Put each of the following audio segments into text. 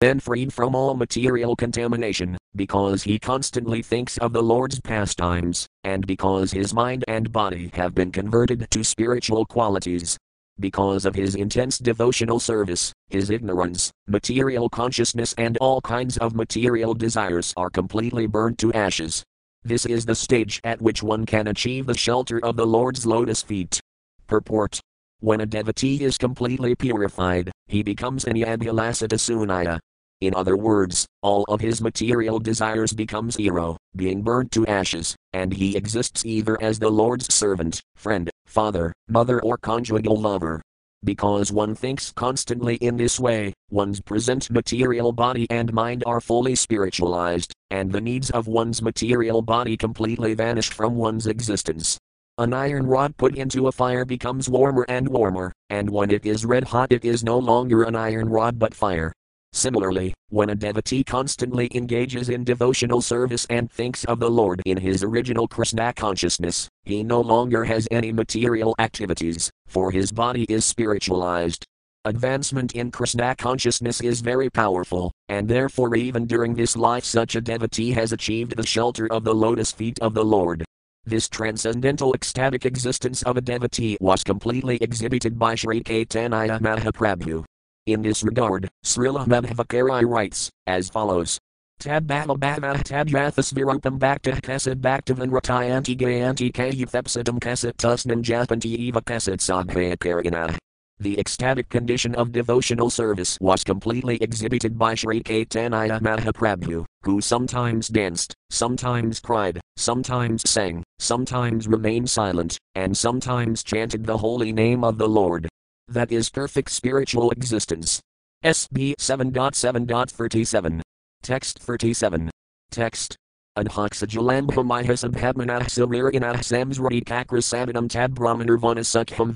then freed from all material contamination, because he constantly thinks of the Lord's pastimes, and because his mind and body have been converted to spiritual qualities. Because of his intense devotional service, his ignorance, material consciousness, and all kinds of material desires are completely burned to ashes. This is the stage at which one can achieve the shelter of the Lord's lotus feet. Purport When a devotee is completely purified, he becomes an Yabhilasita In other words, all of his material desires become zero, being burnt to ashes, and he exists either as the Lord's servant, friend, father, mother, or conjugal lover. Because one thinks constantly in this way, one's present material body and mind are fully spiritualized, and the needs of one's material body completely vanish from one's existence. An iron rod put into a fire becomes warmer and warmer, and when it is red hot, it is no longer an iron rod but fire. Similarly, when a devotee constantly engages in devotional service and thinks of the Lord in his original Krishna consciousness, he no longer has any material activities, for his body is spiritualized. Advancement in Krishna consciousness is very powerful, and therefore, even during this life, such a devotee has achieved the shelter of the lotus feet of the Lord. This transcendental ecstatic existence of a devotee was completely exhibited by Sri Caitanya Mahaprabhu. In this regard, Srila Madhvacharya writes, as follows. Tabbalabhava tadyathas virupam bhakta kasad bhaktavan ratayanti gayanti kayuthepsidam kasat tusnan japanti eva kasat sadhyakarina. The ecstatic condition of devotional service was completely exhibited by Sri Caitanya Mahaprabhu, who sometimes danced, sometimes cried, sometimes sang, sometimes remained silent, and sometimes chanted the holy name of the Lord. That is perfect spiritual existence. SB 7.7.37. Text 37. Text Adhoxajalambhamihasabhadmanah silririnah samsrati kakrasadanam tad brahmanirvana sukham.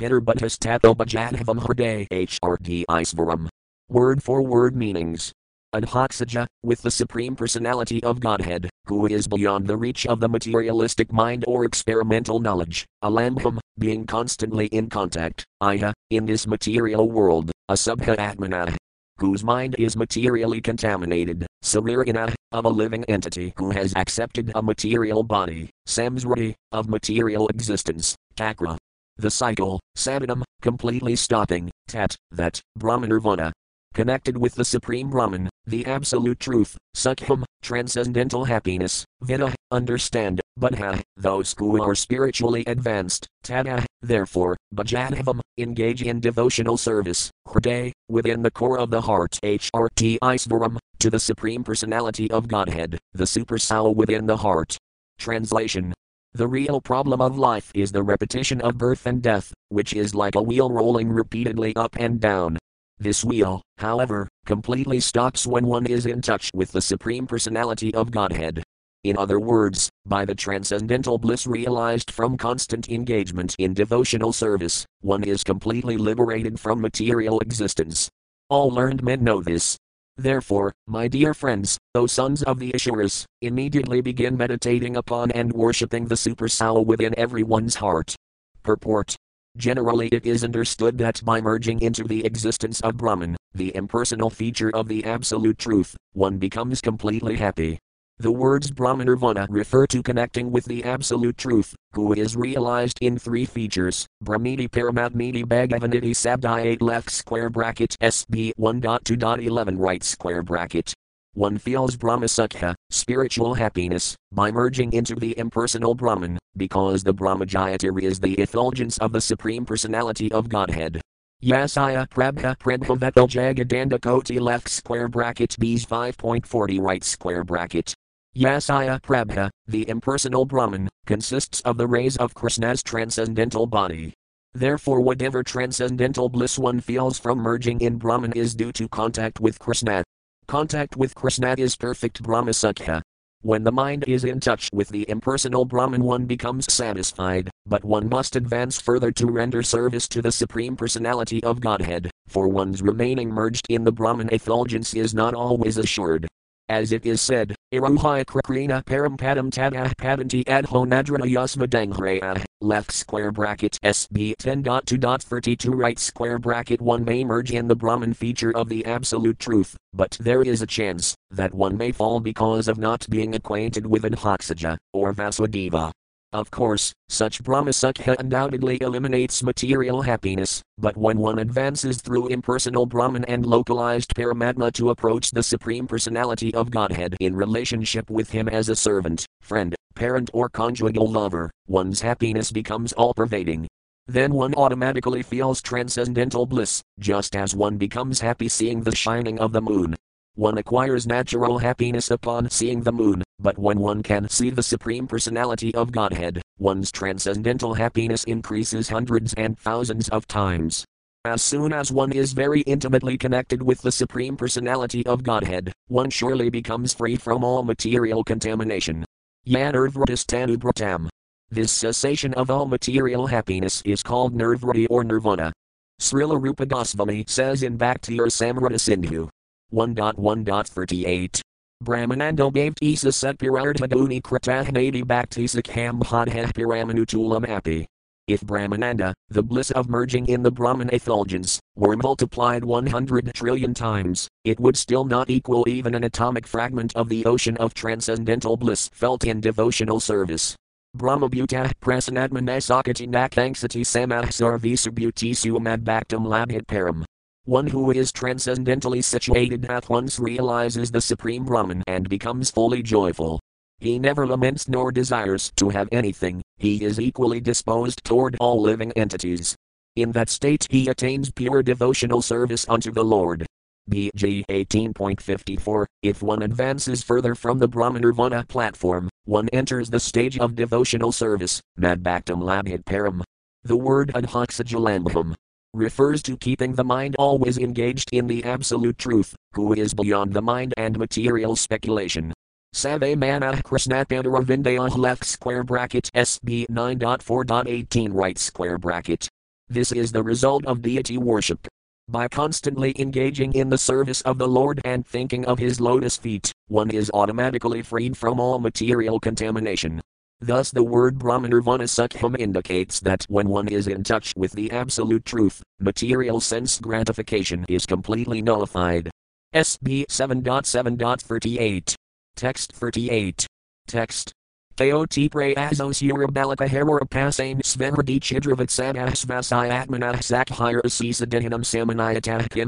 Word for word meanings. Adhoxaja, with the Supreme Personality of Godhead, who is beyond the reach of the materialistic mind or experimental knowledge, alambham, being constantly in contact, iha, in this material world, asubha atmana, whose mind is materially contaminated, sarirana, of a living entity who has accepted a material body, samsrati, of material existence, takra. The cycle, sadhanam, completely stopping, tat, that, brahmanirvana, connected with the Supreme Brahman, the Absolute Truth, Sukham, transcendental happiness, Vida, understand, Buddha, those who are spiritually advanced, Tada, therefore, Bhajadhavam, engage in devotional service, Hriday, within the core of the heart, HRT Isvaram, to the Supreme Personality of Godhead, the Super Soul within the heart. Translation the real problem of life is the repetition of birth and death, which is like a wheel rolling repeatedly up and down, this wheel, however, completely stops when one is in touch with the Supreme Personality of Godhead. In other words, by the transcendental bliss realized from constant engagement in devotional service, one is completely liberated from material existence. All learned men know this. Therefore, my dear friends, O sons of the Asuras, immediately begin meditating upon and worshipping the Super Soul within everyone's heart. Purport Generally, it is understood that by merging into the existence of Brahman, the impersonal feature of the Absolute Truth, one becomes completely happy. The words Brahmanirvana refer to connecting with the Absolute Truth, who is realized in three features Brahmiti Paramatmiti Bhagavaniti Sabdi 8 left square bracket SB 1.2.11 right square bracket. One feels Brahmasukha, spiritual happiness, by merging into the impersonal Brahman, because the Brahmajayatiri is the effulgence of the Supreme Personality of Godhead. Yasaya Prabha Prabhavatal Jagadanda Koti left square bracket B's 5.40 right square bracket. Yasaya Prabha, the impersonal Brahman, consists of the rays of Krishna's transcendental body. Therefore, whatever transcendental bliss one feels from merging in Brahman is due to contact with Krishna. Contact with Krishna is perfect Brahmasukha. When the mind is in touch with the impersonal Brahman, one becomes satisfied, but one must advance further to render service to the Supreme Personality of Godhead, for one's remaining merged in the Brahman effulgence is not always assured. As it is said, Iruhaya Krakrina Parampadam Tadah Padanti Adho Nadrana Yasma Danghreya, left square bracket SB 10.2.32 right square bracket 1 may merge in the Brahman feature of the absolute truth, but there is a chance that one may fall because of not being acquainted with Anhakshaja, or Vasudeva. Of course, such Brahmasukha undoubtedly eliminates material happiness, but when one advances through impersonal Brahman and localized Paramatma to approach the Supreme Personality of Godhead in relationship with Him as a servant, friend, parent, or conjugal lover, one's happiness becomes all pervading. Then one automatically feels transcendental bliss, just as one becomes happy seeing the shining of the moon. One acquires natural happiness upon seeing the moon, but when one can see the Supreme Personality of Godhead, one's transcendental happiness increases hundreds and thousands of times. As soon as one is very intimately connected with the Supreme Personality of Godhead, one surely becomes free from all material contamination. Yanurvratistanu This cessation of all material happiness is called nirvrati or nirvana. Srila Rupa Goswami says in Bhakti Rasamrita Sindhu, 1.1.38. Brahmanando bhavti sa satpirarthaduni kratahnadi bhakti sakham hadhah piramanutulam api. If Brahmananda, the bliss of merging in the Brahman effulgence, were multiplied 100 trillion times, it would still not equal even an atomic fragment of the ocean of transcendental bliss felt in devotional service. Brahmabhuta prasanatmanasakati nakanksati samah sarvisubhuti suamad bhaktam labhit param. One who is transcendentally situated at once realizes the Supreme Brahman and becomes fully joyful. He never laments nor desires to have anything, he is equally disposed toward all living entities. In that state, he attains pure devotional service unto the Lord. BG 18.54 If one advances further from the Brahmanirvana platform, one enters the stage of devotional service, Madbhaktam Labhit Param. The word Adhaksajalambham refers to keeping the mind always engaged in the absolute truth, who is beyond the mind and material speculation. Save mana Krishnapanaravindayah left square bracket SB 9.4.18 right square bracket. This is the result of deity worship. By constantly engaging in the service of the Lord and thinking of His lotus feet, one is automatically freed from all material contamination. Thus, the word Brahmanirvana Sukham indicates that when one is in touch with the absolute truth, material sense gratification is completely nullified. SB 7.7.38. Text 38. Text. Theoti preazos urabalika herora passain svenradi chidravat svasai atmanah sakhira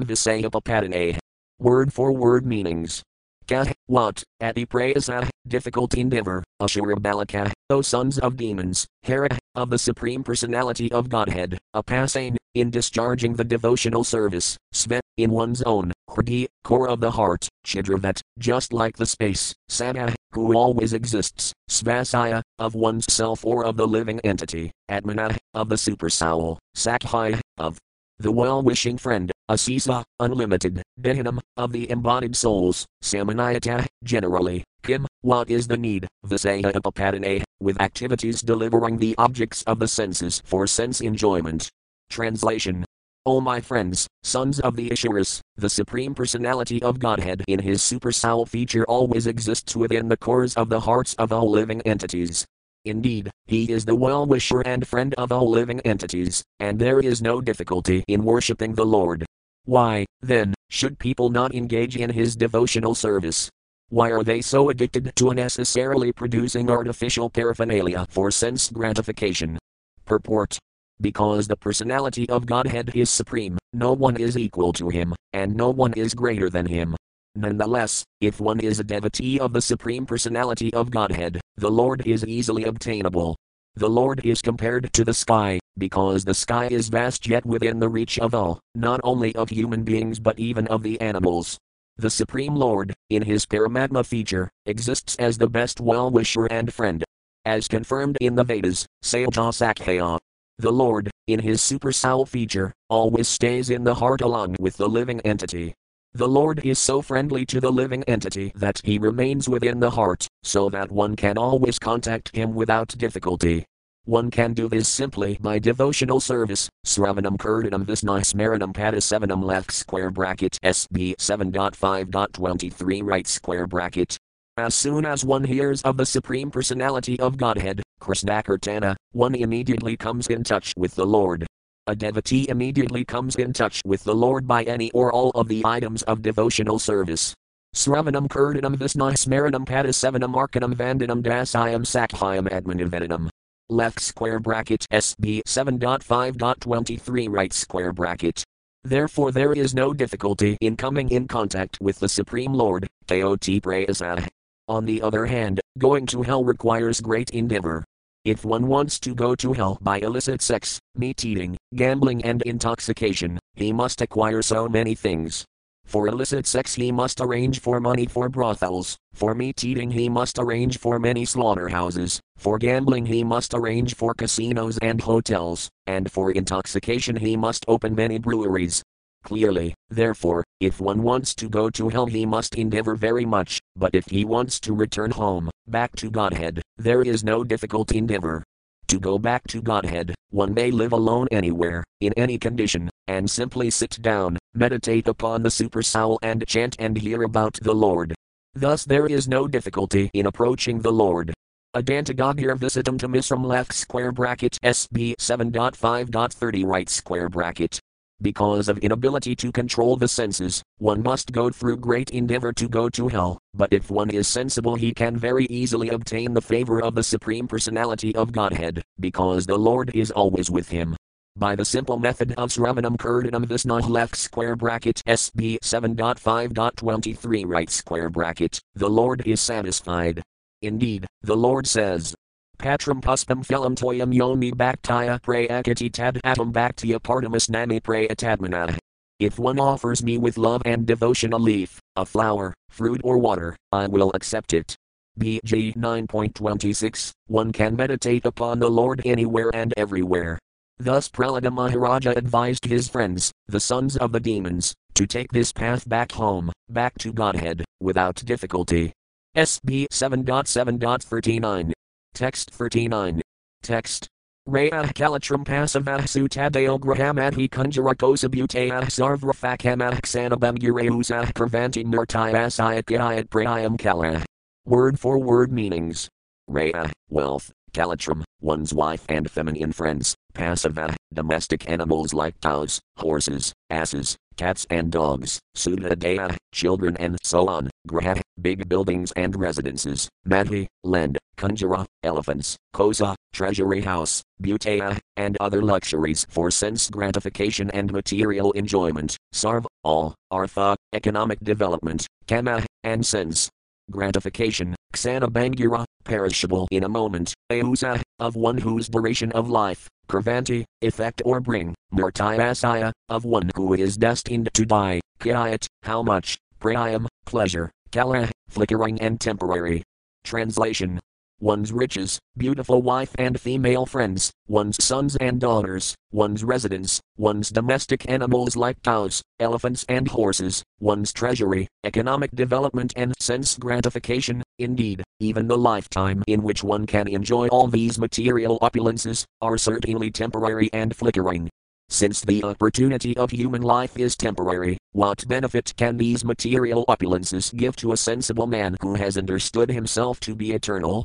visaya Word for word meanings. Kah, what, ati prayasa, difficult endeavor, Ashurabalaka, O sons of demons, Hera, of the Supreme Personality of Godhead, Apasain, in discharging the devotional service, Sve, in one's own, Hrdi, core of the heart, Chidravat, just like the space, Sada, who always exists, Svasaya, of one's self or of the living entity, Atmana, of the supersoul, Sakhya, of the well wishing friend, Asisa, unlimited, Dehinam, of the embodied souls, Samanayata, generally, Kim, what is the need, Visaya Upapadane, with activities delivering the objects of the senses for sense enjoyment. Translation O my friends, sons of the Asuras, the Supreme Personality of Godhead in His super soul feature always exists within the cores of the hearts of all living entities. Indeed, he is the well wisher and friend of all living entities, and there is no difficulty in worshipping the Lord. Why, then, should people not engage in his devotional service? Why are they so addicted to unnecessarily producing artificial paraphernalia for sense gratification? Purport Because the personality of Godhead is supreme, no one is equal to him, and no one is greater than him. Nonetheless, if one is a devotee of the Supreme Personality of Godhead, the Lord is easily obtainable. The Lord is compared to the sky, because the sky is vast yet within the reach of all, not only of human beings but even of the animals. The Supreme Lord, in his Paramatma feature, exists as the best well wisher and friend. As confirmed in the Vedas, Saja Sakhya. The Lord, in his super soul feature, always stays in the heart along with the living entity. The Lord is so friendly to the living entity that he remains within the heart, so that one can always contact him without difficulty. One can do this simply by devotional service. Sravanam Kirtanam Visna Smaranam left square bracket SB 7.5.23 right square bracket As soon as one hears of the Supreme Personality of Godhead, Krishnakirtana, one immediately comes in touch with the Lord. A devotee immediately comes in touch with the Lord by any or all of the items of devotional service. Sravanam Kirtanam Visnah Smaranam Padasevanam Arkanam Vandanam Dasayam Sakhyam Admanivedanam. Left square bracket SB 7.5.23 right square bracket. Therefore, there is no difficulty in coming in contact with the Supreme Lord, Teoti Prayasah. On the other hand, going to hell requires great endeavor. If one wants to go to hell by illicit sex, meat eating, gambling, and intoxication, he must acquire so many things. For illicit sex, he must arrange for money for brothels. For meat eating, he must arrange for many slaughterhouses. For gambling, he must arrange for casinos and hotels. And for intoxication, he must open many breweries. Clearly, therefore, if one wants to go to hell, he must endeavor very much, but if he wants to return home, back to Godhead, there is no difficult endeavor. To go back to Godhead, one may live alone anywhere, in any condition, and simply sit down, meditate upon the super soul, and chant and hear about the Lord. Thus, there is no difficulty in approaching the Lord. Adantagagir visitum to misram left square bracket SB 7.5.30 right square bracket. Because of inability to control the senses, one must go through great endeavor to go to hell, but if one is sensible, he can very easily obtain the favor of the Supreme Personality of Godhead, because the Lord is always with him. By the simple method of Sravanam Kirtanam Visnah left square bracket SB 7.5.23 right square bracket, the Lord is satisfied. Indeed, the Lord says, Patram puspam phelam toyam yomi bhaktaya prayakati tad atam bhaktiya partamas nami prayatadmana. If one offers me with love and devotion a leaf, a flower, fruit, or water, I will accept it. BG 9.26 One can meditate upon the Lord anywhere and everywhere. Thus Prahlada Maharaja advised his friends, the sons of the demons, to take this path back home, back to Godhead, without difficulty. SB 7.7.39 Text 39. Text. Rayah kalatram pasavah sutadale grahamadhi kunjarakosabutayah sarvrafakamadh sanabamgirehusah pravanti murtayasayat prayam kalah. Word for word meanings. Raya, wealth, kalatram, one's wife and feminine friends, pasava, domestic animals like cows, horses, asses, cats and dogs, Sudadaya, children and so on, Graha, big buildings and residences, Madhi, land, Kunjara, elephants, Kosa, treasury house, Butaya, and other luxuries for sense gratification and material enjoyment, Sarv, all, Artha, economic development, Kama, and sense gratification, Xanabangura, perishable in a moment, Ausa, of one whose duration of life, Kravanti, effect or bring, Murtayasaya, of one who is destined to die, Kayat, how much, Prayam, pleasure, Kala, flickering and temporary. Translation one's riches, beautiful wife and female friends, one's sons and daughters, one's residence, one's domestic animals like cows, elephants, and horses, one's treasury, economic development, and sense gratification. Indeed, even the lifetime in which one can enjoy all these material opulences are certainly temporary and flickering. Since the opportunity of human life is temporary, what benefit can these material opulences give to a sensible man who has understood himself to be eternal?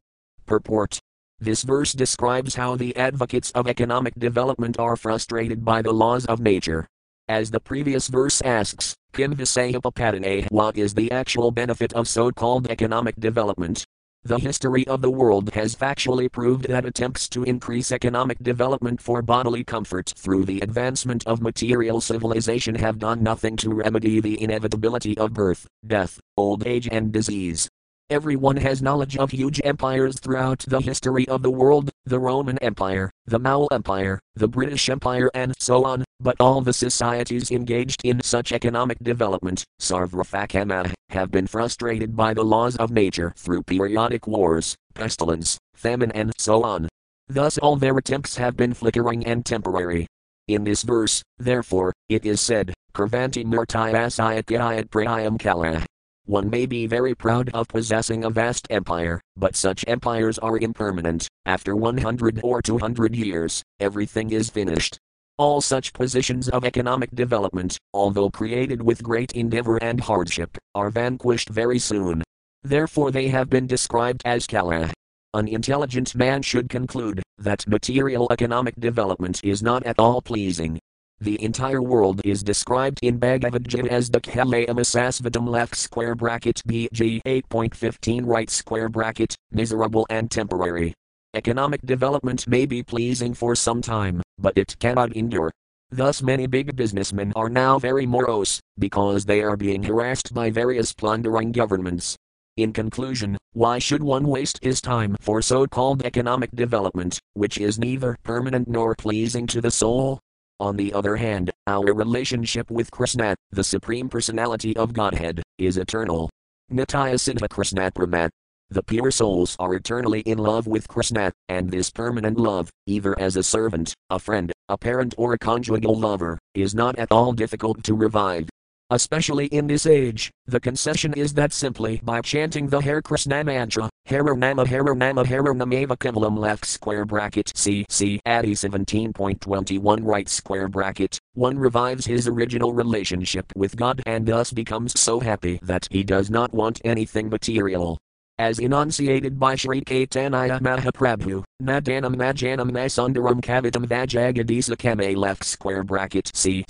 Purport this verse describes how the advocates of economic development are frustrated by the laws of nature. As the previous verse asks, Kim Visayapapadane, what is the actual benefit of so called economic development? The history of the world has factually proved that attempts to increase economic development for bodily comfort through the advancement of material civilization have done nothing to remedy the inevitability of birth, death, old age, and disease. Everyone has knowledge of huge empires throughout the history of the world the Roman Empire, the Mao Empire, the British Empire, and so on, but all the societies engaged in such economic development, Sarvrafakama, have been frustrated by the laws of nature through periodic wars, pestilence, famine, and so on. Thus, all their attempts have been flickering and temporary. In this verse, therefore, it is said, Kurvanti murtayasayat prayam kala. One may be very proud of possessing a vast empire, but such empires are impermanent. After 100 or 200 years, everything is finished. All such positions of economic development, although created with great endeavor and hardship, are vanquished very soon. Therefore they have been described as Kala. An intelligent man should conclude that material economic development is not at all pleasing. The entire world is described in Bhagavad Gita as the Kalayamasasvadam left square bracket BG 8.15 right square bracket, miserable and temporary. Economic development may be pleasing for some time, but it cannot endure. Thus, many big businessmen are now very morose, because they are being harassed by various plundering governments. In conclusion, why should one waste his time for so called economic development, which is neither permanent nor pleasing to the soul? On the other hand, our relationship with Krishna, the Supreme Personality of Godhead, is eternal. Nitya Siddha Krishna Pramat. The pure souls are eternally in love with Krishna, and this permanent love, either as a servant, a friend, a parent, or a conjugal lover, is not at all difficult to revive. Especially in this age, the concession is that simply by chanting the Hare Krishna mantra, Hare Nama Hare Nama Hare Namava Kamalam left square bracket C C Adi 17.21 right square bracket, one revives his original relationship with God and thus becomes so happy that he does not want anything material. As enunciated by Sri Caitanya Mahaprabhu, Nadanam Najanam Nasundaram Kavitam Vajagadisa Kame left square bracket C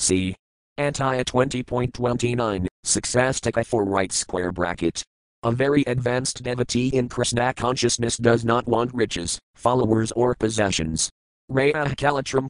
C Antaya 20.29, Succastika for right square bracket. A very advanced devotee in Krishna consciousness does not want riches, followers, or possessions. Raya Kalatram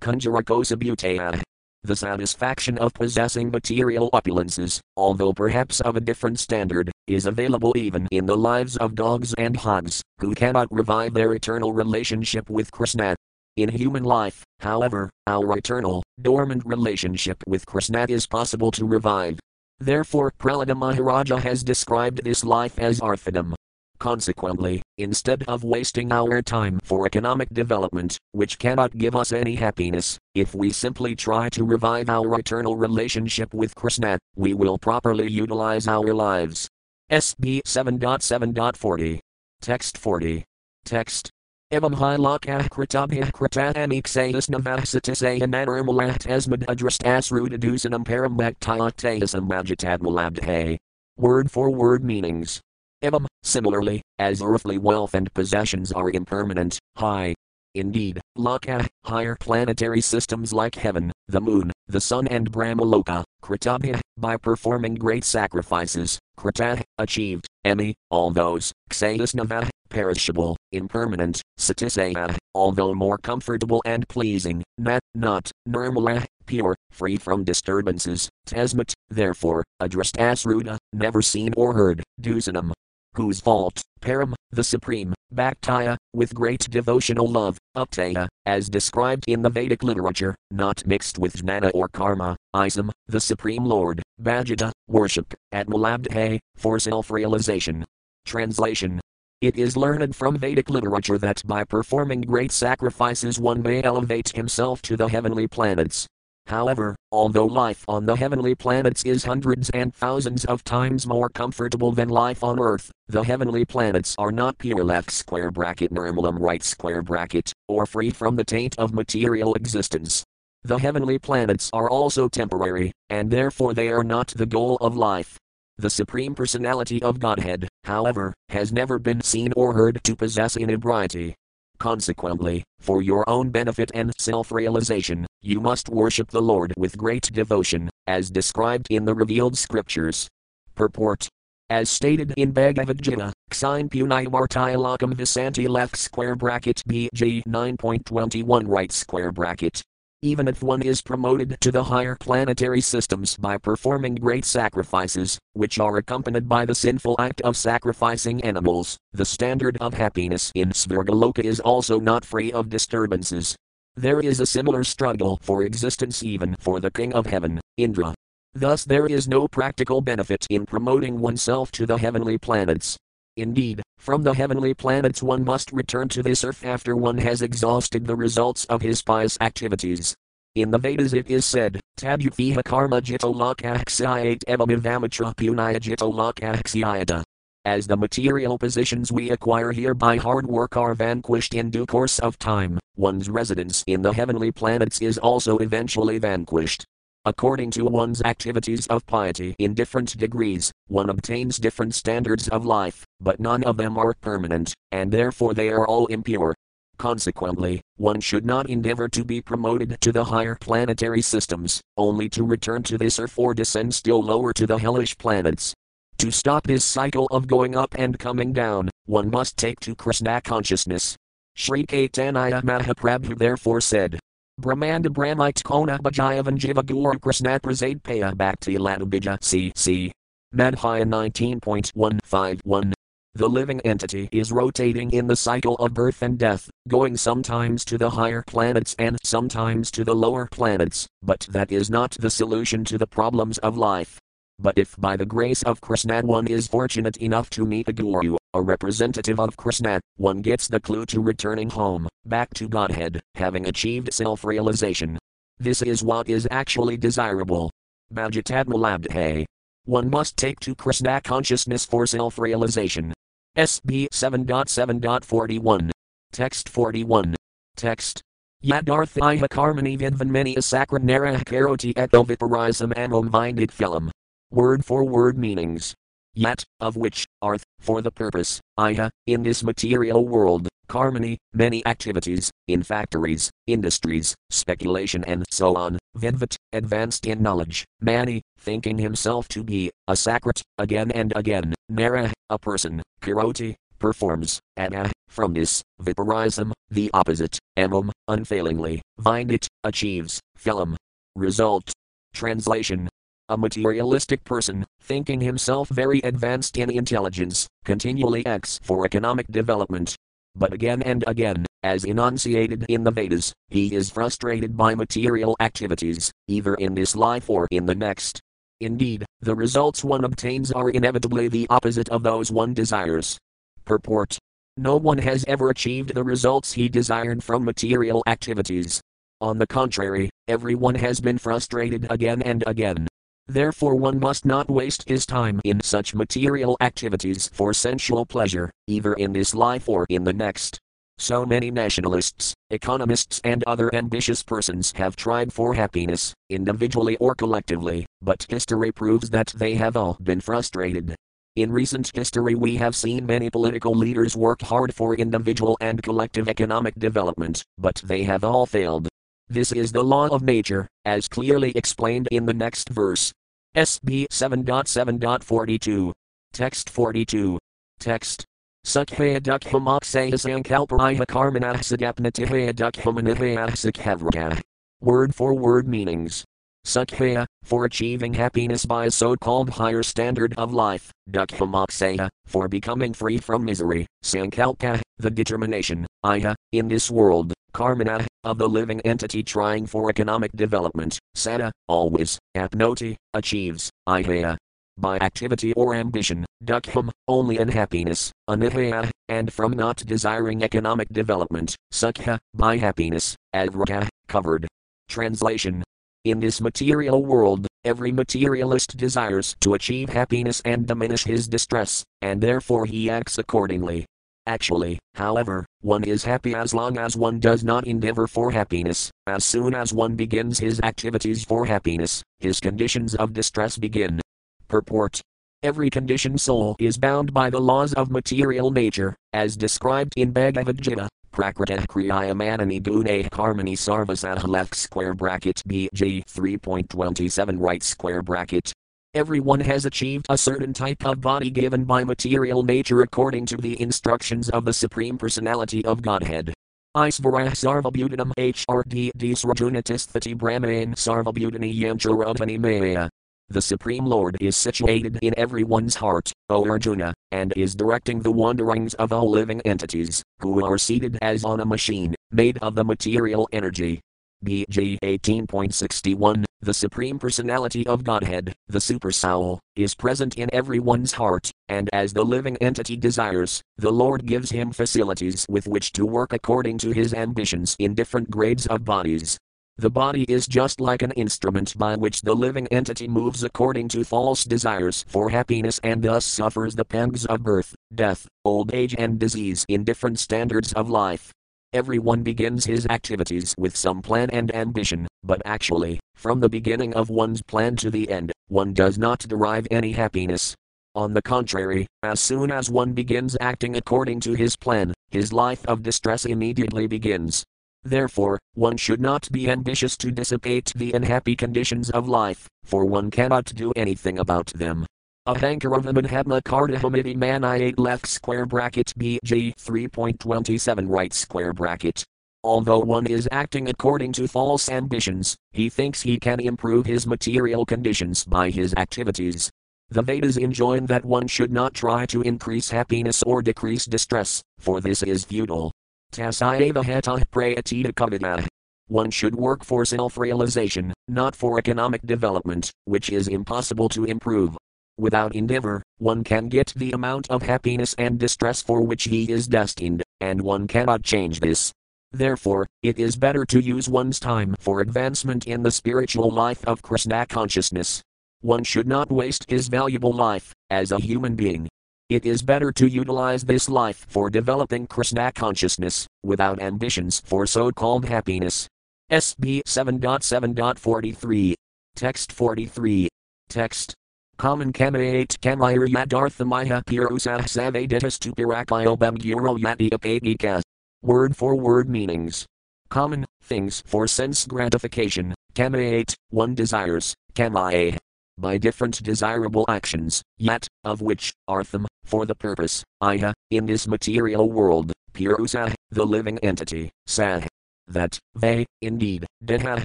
Kunjarakosabutaya. The satisfaction of possessing material opulences, although perhaps of a different standard, is available even in the lives of dogs and hogs, who cannot revive their eternal relationship with Krishna. In human life, however, our eternal, dormant relationship with Krishna is possible to revive. Therefore, Prahlada Maharaja has described this life as Arthadam. Consequently, instead of wasting our time for economic development, which cannot give us any happiness, if we simply try to revive our eternal relationship with Krishna, we will properly utilize our lives. SB 7.7.40. Text 40. Text Evam hilakah kritabhya kritamiksatis navasitisaya nanirmalat asmad adrastas rudadusanam parambaktilatasam majitadmalabdhe. Word for word meanings. Evam, similarly, as earthly wealth and possessions are impermanent, high. Indeed, Laka, higher planetary systems like heaven, the moon, the sun, and Brahmaloka, Kritabhya, by performing great sacrifices, Krita, achieved, Emi, all those, Ksayasnava, perishable, impermanent, satisaya, although more comfortable and pleasing, nat, not, nirmala, pure, free from disturbances, tasmat, therefore, addressed as ruda, never seen or heard, dusanam, whose fault, param, the supreme, bhaktaya, with great devotional love, uptaya, as described in the Vedic literature, not mixed with jnana or karma, isam, the supreme lord, bhajita, worship, at atmalabdhe, for self-realization. Translation it is learned from Vedic literature that by performing great sacrifices one may elevate himself to the heavenly planets. However, although life on the heavenly planets is hundreds and thousands of times more comfortable than life on Earth, the heavenly planets are not pure left square bracket nirmalam right square bracket, or free from the taint of material existence. The heavenly planets are also temporary, and therefore they are not the goal of life. The Supreme Personality of Godhead, however, has never been seen or heard to possess inebriety. Consequently, for your own benefit and self realization, you must worship the Lord with great devotion, as described in the revealed scriptures. Purport as stated in Bhagavad Gita, Xine Punai Vartayalakam Visanti left square bracket BG 9.21 right square bracket even if one is promoted to the higher planetary systems by performing great sacrifices, which are accompanied by the sinful act of sacrificing animals, the standard of happiness in Svargaloka is also not free of disturbances. There is a similar struggle for existence even for the King of Heaven, Indra. Thus, there is no practical benefit in promoting oneself to the heavenly planets. Indeed, from the heavenly planets one must return to this earth after one has exhausted the results of his pious activities. In the Vedas it is said, Taduthiha karma jito lakaksyate evamivamatra punaya jito lakaksyayata. As the material positions we acquire here by hard work are vanquished in due course of time, one's residence in the heavenly planets is also eventually vanquished. According to one's activities of piety in different degrees, one obtains different standards of life, but none of them are permanent, and therefore they are all impure. Consequently, one should not endeavor to be promoted to the higher planetary systems, only to return to this earth or descend still lower to the hellish planets. To stop this cycle of going up and coming down, one must take to Krishna consciousness. Sri Caitanya Mahaprabhu therefore said, Brahmanda Brahmite Kona Bajayavan Jiva Guru Krishna Prasad Paya Bhakti Ladubija C. Madhya 19.151 the living entity is rotating in the cycle of birth and death, going sometimes to the higher planets and sometimes to the lower planets, but that is not the solution to the problems of life. But if by the grace of Krishna one is fortunate enough to meet a guru, a representative of Krishna, one gets the clue to returning home, back to Godhead, having achieved self realization. This is what is actually desirable. Bhajatadmalabdhe. One must take to Krishna consciousness for self realization. SB 7.7.41. Text 41. Text. Yadarthaya karmani vidvanmani asakra narah karoti eto viparisam amom vindit philam. Word for word meanings. Yet, of which, arth, for the purpose, iya, in this material world, karmani, many activities, in factories, industries, speculation and so on, vidvat, advanced in knowledge, mani, thinking himself to be, a sakrat, again and again, nara, a person, Kiroti, performs, Anna, from this, Viparism, the opposite, Amum, unfailingly, Vindit, achieves, Philam, result. Translation a materialistic person, thinking himself very advanced in intelligence, continually acts for economic development. But again and again, as enunciated in the Vedas, he is frustrated by material activities, either in this life or in the next. Indeed, the results one obtains are inevitably the opposite of those one desires. Purport No one has ever achieved the results he desired from material activities. On the contrary, everyone has been frustrated again and again. Therefore, one must not waste his time in such material activities for sensual pleasure, either in this life or in the next. So many nationalists, economists, and other ambitious persons have tried for happiness, individually or collectively, but history proves that they have all been frustrated. In recent history, we have seen many political leaders work hard for individual and collective economic development, but they have all failed. This is the law of nature, as clearly explained in the next verse. SB 7.7.42. Text 42. Text Sukhaya dukhamoksaya sankalparaya karmanah sadapnatihaya dukhamanihaya sakhavraka. Word for word meanings. Sukhaya, for achieving happiness by a so called higher standard of life, Dukhamoksaya, for becoming free from misery, Sankalpa, uh, the determination, Iya, uh, in this world, Karmana, of the living entity trying for economic development, Sada, always, Apnoti, achieves, Ihaya, by activity or ambition, dukham, only in happiness, anihaya, and from not desiring economic development, sukha, by happiness, avraka, covered. Translation In this material world, every materialist desires to achieve happiness and diminish his distress, and therefore he acts accordingly. Actually, however, one is happy as long as one does not endeavor for happiness. As soon as one begins his activities for happiness, his conditions of distress begin. Purport Every conditioned soul is bound by the laws of material nature, as described in Bhagavad Gita. Prakrita Kriya Manani Gune Karmani Sarvasaha left square bracket BG 3.27 right square bracket. Everyone has achieved a certain type of body given by material nature according to the instructions of the Supreme Personality of Godhead. Isvarah Sarvabhutanam HRD Disrajunatisthati Brahmain Sarvabhutani Yamcharodhani Maya. The Supreme Lord is situated in everyone's heart, O Arjuna, and is directing the wanderings of all living entities, who are seated as on a machine, made of the material energy. BG 18.61 The Supreme Personality of Godhead, the Super Soul, is present in everyone's heart, and as the living entity desires, the Lord gives him facilities with which to work according to his ambitions in different grades of bodies. The body is just like an instrument by which the living entity moves according to false desires for happiness and thus suffers the pangs of birth, death, old age, and disease in different standards of life. Everyone begins his activities with some plan and ambition, but actually, from the beginning of one's plan to the end, one does not derive any happiness. On the contrary, as soon as one begins acting according to his plan, his life of distress immediately begins. Therefore, one should not be ambitious to dissipate the unhappy conditions of life, for one cannot do anything about them. Ahankarava Mahatma Kardhamiti Man I 8 left square bracket BG 3.27 right square bracket. Although one is acting according to false ambitions, he thinks he can improve his material conditions by his activities. The Vedas enjoin that one should not try to increase happiness or decrease distress, for this is futile. Tasayava hata prayatita kavita. One should work for self realization, not for economic development, which is impossible to improve. Without endeavor, one can get the amount of happiness and distress for which he is destined, and one cannot change this. Therefore, it is better to use one's time for advancement in the spiritual life of Krishna consciousness. One should not waste his valuable life, as a human being, it is better to utilize this life for developing Krishna consciousness, without ambitions for so called happiness. SB 7.7.43. Text 43. Text. Common kamayate kamayar yadarthamaya pirusah savaditas tu pirakio bamguro yati apadika. Word for word meanings. Common, things for sense gratification, kamayate, one desires, kamaye, by different desirable actions, yet, of which, artham, for the purpose, iha, in this material world, purusa, the living entity, sah, that, they, indeed, deha,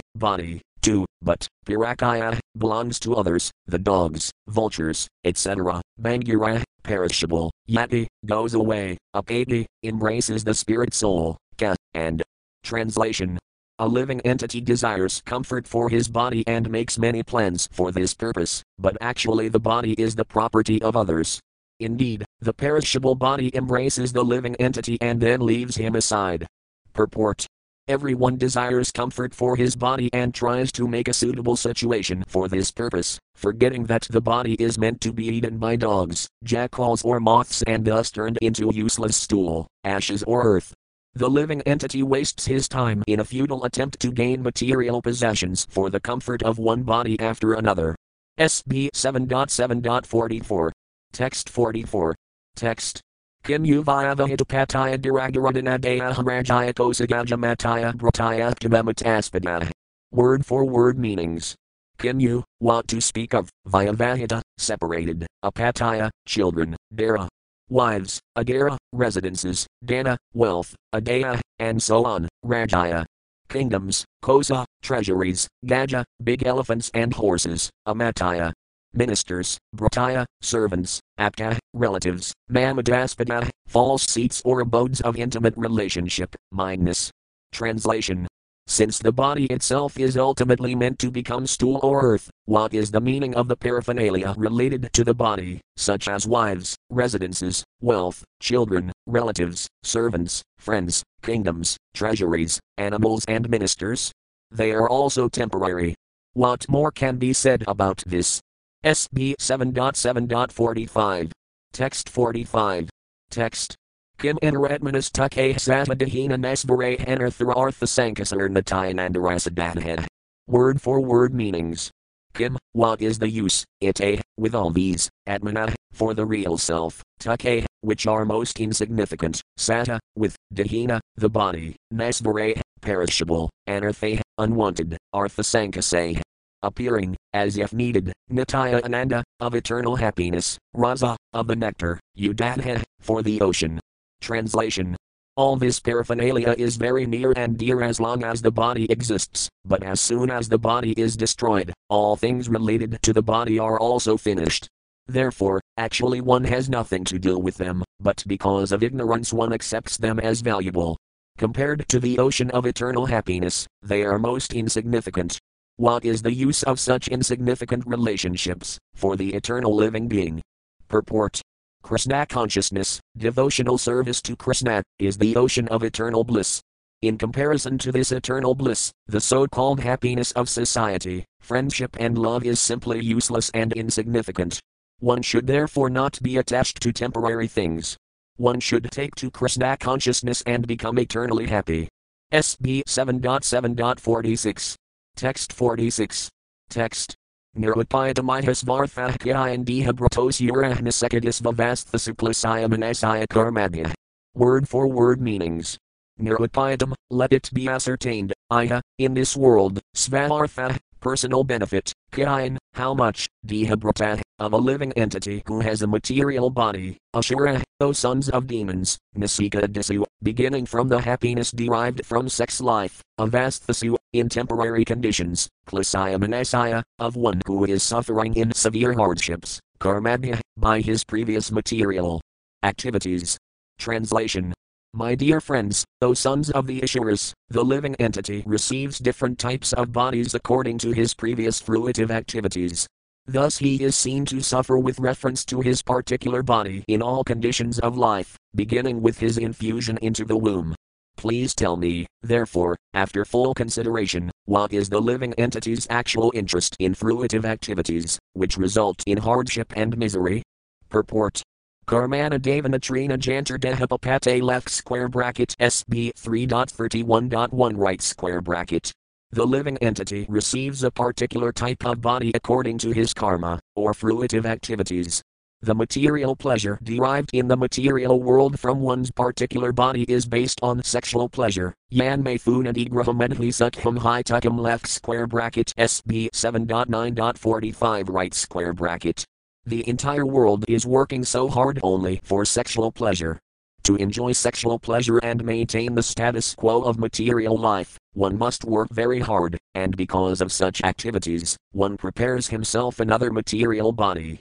body, too, but, pirakaya, belongs to others, the dogs, vultures, etc., bangira, perishable, yati, goes away, apati, embraces the spirit soul, ka, and, translation, a living entity desires comfort for his body and makes many plans for this purpose, but actually the body is the property of others. Indeed, the perishable body embraces the living entity and then leaves him aside. Purport Everyone desires comfort for his body and tries to make a suitable situation for this purpose, forgetting that the body is meant to be eaten by dogs, jackals, or moths and thus turned into useless stool, ashes, or earth. The living entity wastes his time in a futile attempt to gain material possessions for the comfort of one body after another. SB 7.7.44. Text 44. Text. Kim uvayava hitapataya diragaradinadaya harajaya kosagajamataya brataya kamamaspada. Word for word meanings. Kim you, want to speak of, Vyavahita, separated, apataya, children, dara, wives, agara, residences, dana, wealth, adaya, and so on, rajaya. Kingdoms, kosa, treasuries, gaja, big elephants and horses, amataya. Ministers, brataya, servants, apta, relatives, mamadaspada, false seats or abodes of intimate relationship, mindness. Translation since the body itself is ultimately meant to become stool or earth, what is the meaning of the paraphernalia related to the body, such as wives, residences, wealth, children, relatives, servants, friends, kingdoms, treasuries, animals, and ministers? They are also temporary. What more can be said about this? SB 7.7.45. Text 45. Text. Kim Inaratmanas Tuke Samadahina Nesbare Anarthra Artha Sankasar. Word for word meanings. Kim, what is the use, ite, eh, with all these, atmana, for the real self, tuke, which are most insignificant, sata, with, dahina, the body, nesvare, perishable, anartha, unwanted, arthasankase, appearing, as if needed, nitya ananda, of eternal happiness, rasa, of the nectar, udadha, for the ocean, Translation all this paraphernalia is very near and dear as long as the body exists, but as soon as the body is destroyed, all things related to the body are also finished. Therefore, actually one has nothing to do with them, but because of ignorance one accepts them as valuable. Compared to the ocean of eternal happiness, they are most insignificant. What is the use of such insignificant relationships for the eternal living being? Purport Krishna consciousness, devotional service to Krishna, is the ocean of eternal bliss. In comparison to this eternal bliss, the so called happiness of society, friendship, and love is simply useless and insignificant. One should therefore not be attached to temporary things. One should take to Krishna consciousness and become eternally happy. SB 7.7.46. Text 46. Text. Nirupayadamitis varthakyayan dihabratos urahnisekadis vavasthasuklasayamanesaya karmadya. Word for word meanings. Nirupayadam, let it be ascertained, iha, in this world, svartha, personal benefit, kyayan, how much, dihabrata, of a living entity who has a material body, Ashura, O sons of demons, Nisika Disu, beginning from the happiness derived from sex life, Avasthasu, in temporary conditions, Klasaya Manasaya, of one who is suffering in severe hardships, Karmadya, by his previous material activities. Translation my dear friends, O sons of the Asuras, the living entity receives different types of bodies according to his previous fruitive activities. Thus he is seen to suffer with reference to his particular body in all conditions of life, beginning with his infusion into the womb. Please tell me, therefore, after full consideration, what is the living entity's actual interest in fruitive activities, which result in hardship and misery? Purport Karmana Devana Trina Jantar Dehapapate left square bracket SB 3.31.1 right square bracket. The living entity receives a particular type of body according to his karma, or fruitive activities. The material pleasure derived in the material world from one's particular body is based on sexual pleasure. Yan me funadigraham sukham high tukam left square bracket SB 7.9.45 right square bracket. The entire world is working so hard only for sexual pleasure. To enjoy sexual pleasure and maintain the status quo of material life, one must work very hard, and because of such activities, one prepares himself another material body.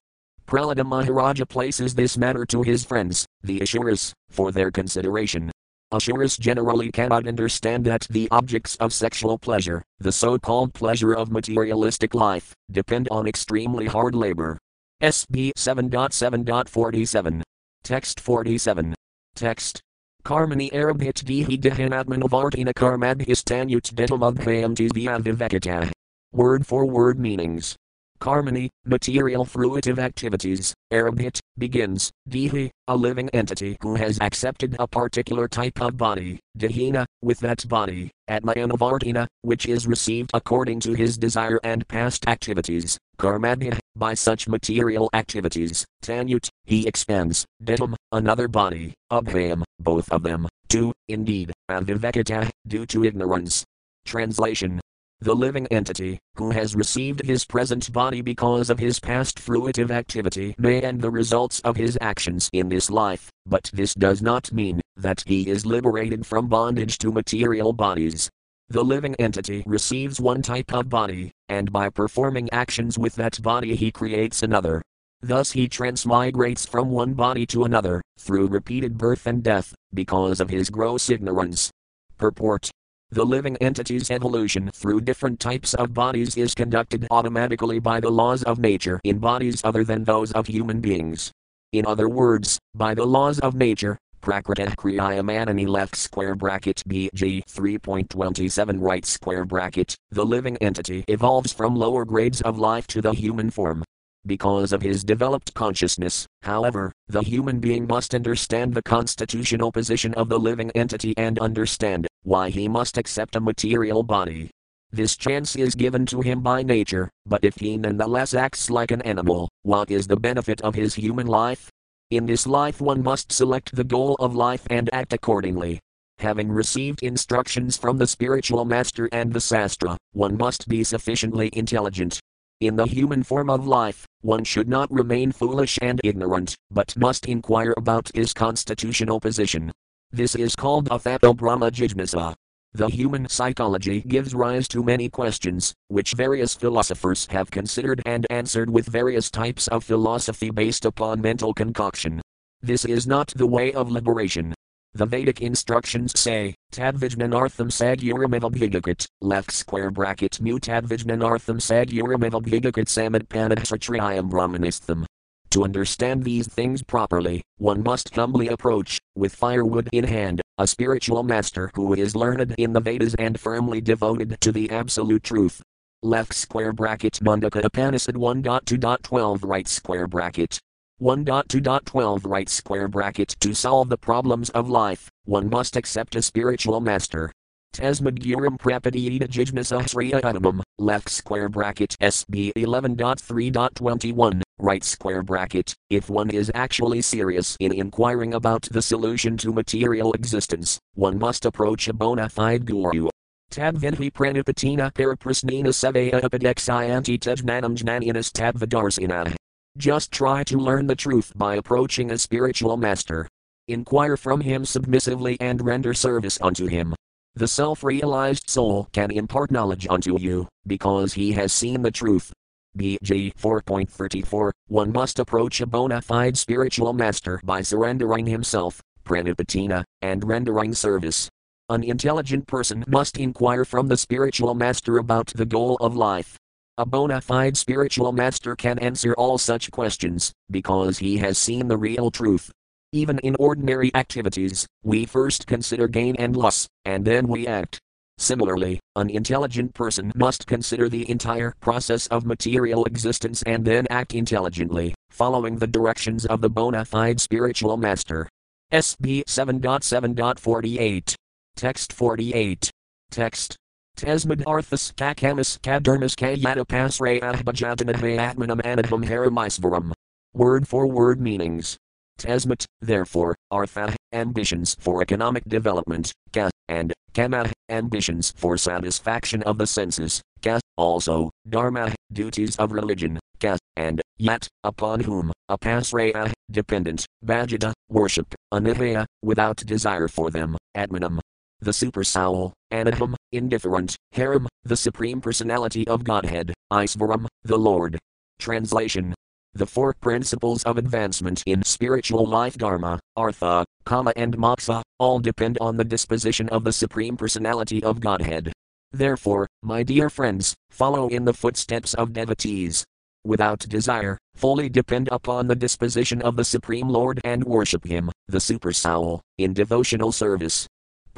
Prahlada Maharaja places this matter to his friends, the Asuras, for their consideration. Asuras generally cannot understand that the objects of sexual pleasure, the so called pleasure of materialistic life, depend on extremely hard labor. SB 7.7.47. Text 47. Text. Karmani Arabhit dihi dihinatmanavartina karmadhistanyut detamabhayam tisvyavivekata. Word for word meanings. Karmani, material fruitive activities, Arabhit, begins, Dihi, a living entity who has accepted a particular type of body, Dihina, with that body, Atmayanavartina, which is received according to his desire and past activities, Karmadhya, by such material activities, Tanyut, he expands, Detam, another body, Abhayam, both of them, two, indeed, Avivekata, due to ignorance. Translation the living entity, who has received his present body because of his past fruitive activity, may end the results of his actions in this life, but this does not mean that he is liberated from bondage to material bodies. The living entity receives one type of body, and by performing actions with that body, he creates another. Thus, he transmigrates from one body to another, through repeated birth and death, because of his gross ignorance. Purport the living entity's evolution through different types of bodies is conducted automatically by the laws of nature in bodies other than those of human beings. In other words, by the laws of nature, Prakrita Kriya Manani left square bracket BG 3.27 right square bracket, the living entity evolves from lower grades of life to the human form. Because of his developed consciousness, however, the human being must understand the constitutional position of the living entity and understand why he must accept a material body. This chance is given to him by nature, but if he nonetheless acts like an animal, what is the benefit of his human life? In this life, one must select the goal of life and act accordingly. Having received instructions from the spiritual master and the sastra, one must be sufficiently intelligent in the human form of life, one should not remain foolish and ignorant, but must inquire about his constitutional position. This is called Athato Brahma Jignasa. The human psychology gives rise to many questions, which various philosophers have considered and answered with various types of philosophy based upon mental concoction. This is not the way of liberation, the Vedic instructions say, Tadvijnanartham saguramevabhigakat, left square bracket mutadvijnanartham saguramevabhigakat samadpanadhatriyam brahmanistham. To understand these things properly, one must humbly approach, with firewood in hand, a spiritual master who is learned in the Vedas and firmly devoted to the absolute truth. Left square bracket Mundaka Upanishad 1.2.12 right square bracket. 1.2.12 right square bracket To solve the problems of life, one must accept a spiritual master. Tasmad Guram Prapatiyita Jijnasahsriya Adamam, left square bracket SB 11.3.21, right square bracket, if one is actually serious in inquiring about the solution to material existence, one must approach a bona fide guru. Tabvinhi pranipatina paraprasnina sevaya apadexayanti tejnanam jnanianas tabvidarsina. Just try to learn the truth by approaching a spiritual master. Inquire from him submissively and render service unto him. The self realized soul can impart knowledge unto you, because he has seen the truth. BG 4.34 One must approach a bona fide spiritual master by surrendering himself, pranipatina, and rendering service. An intelligent person must inquire from the spiritual master about the goal of life. A bona fide spiritual master can answer all such questions, because he has seen the real truth. Even in ordinary activities, we first consider gain and loss, and then we act. Similarly, an intelligent person must consider the entire process of material existence and then act intelligently, following the directions of the bona fide spiritual master. SB 7.7.48. Text 48. Text. Tasmad arthas kakamas kadermas kayata pasre ahbajatanahe atmanam anadham haramisvaram. Word for word meanings. Tasmat, therefore, artha, ambitions for economic development, ka, and kama, ambitions for satisfaction of the senses, ka, also, dharma, duties of religion, ka, and yet, upon whom, apasraya, ah, dependent, bhajita, worship, anihaya, without desire for them, atmanam, the super soul, anaham, indifferent, haram, the supreme personality of Godhead, Isvaram, the Lord. Translation the four principles of advancement in spiritual life Dharma, Artha, Kama, and Moksha all depend on the disposition of the Supreme Personality of Godhead. Therefore, my dear friends, follow in the footsteps of devotees. Without desire, fully depend upon the disposition of the Supreme Lord and worship Him, the Super Soul, in devotional service.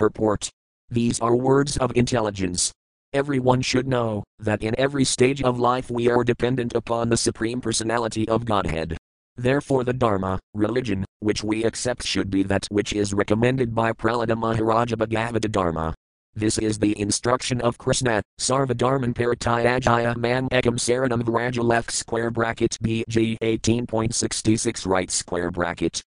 Purport These are words of intelligence, Everyone should know that in every stage of life we are dependent upon the Supreme Personality of Godhead. Therefore, the Dharma, religion, which we accept should be that which is recommended by Prahlada Maharaja Bhagavata Dharma. This is the instruction of Krishna, Sarvadharman Paritayajaya Mam Ekam Saranam Vraja left square bracket BG 18.66 right square bracket.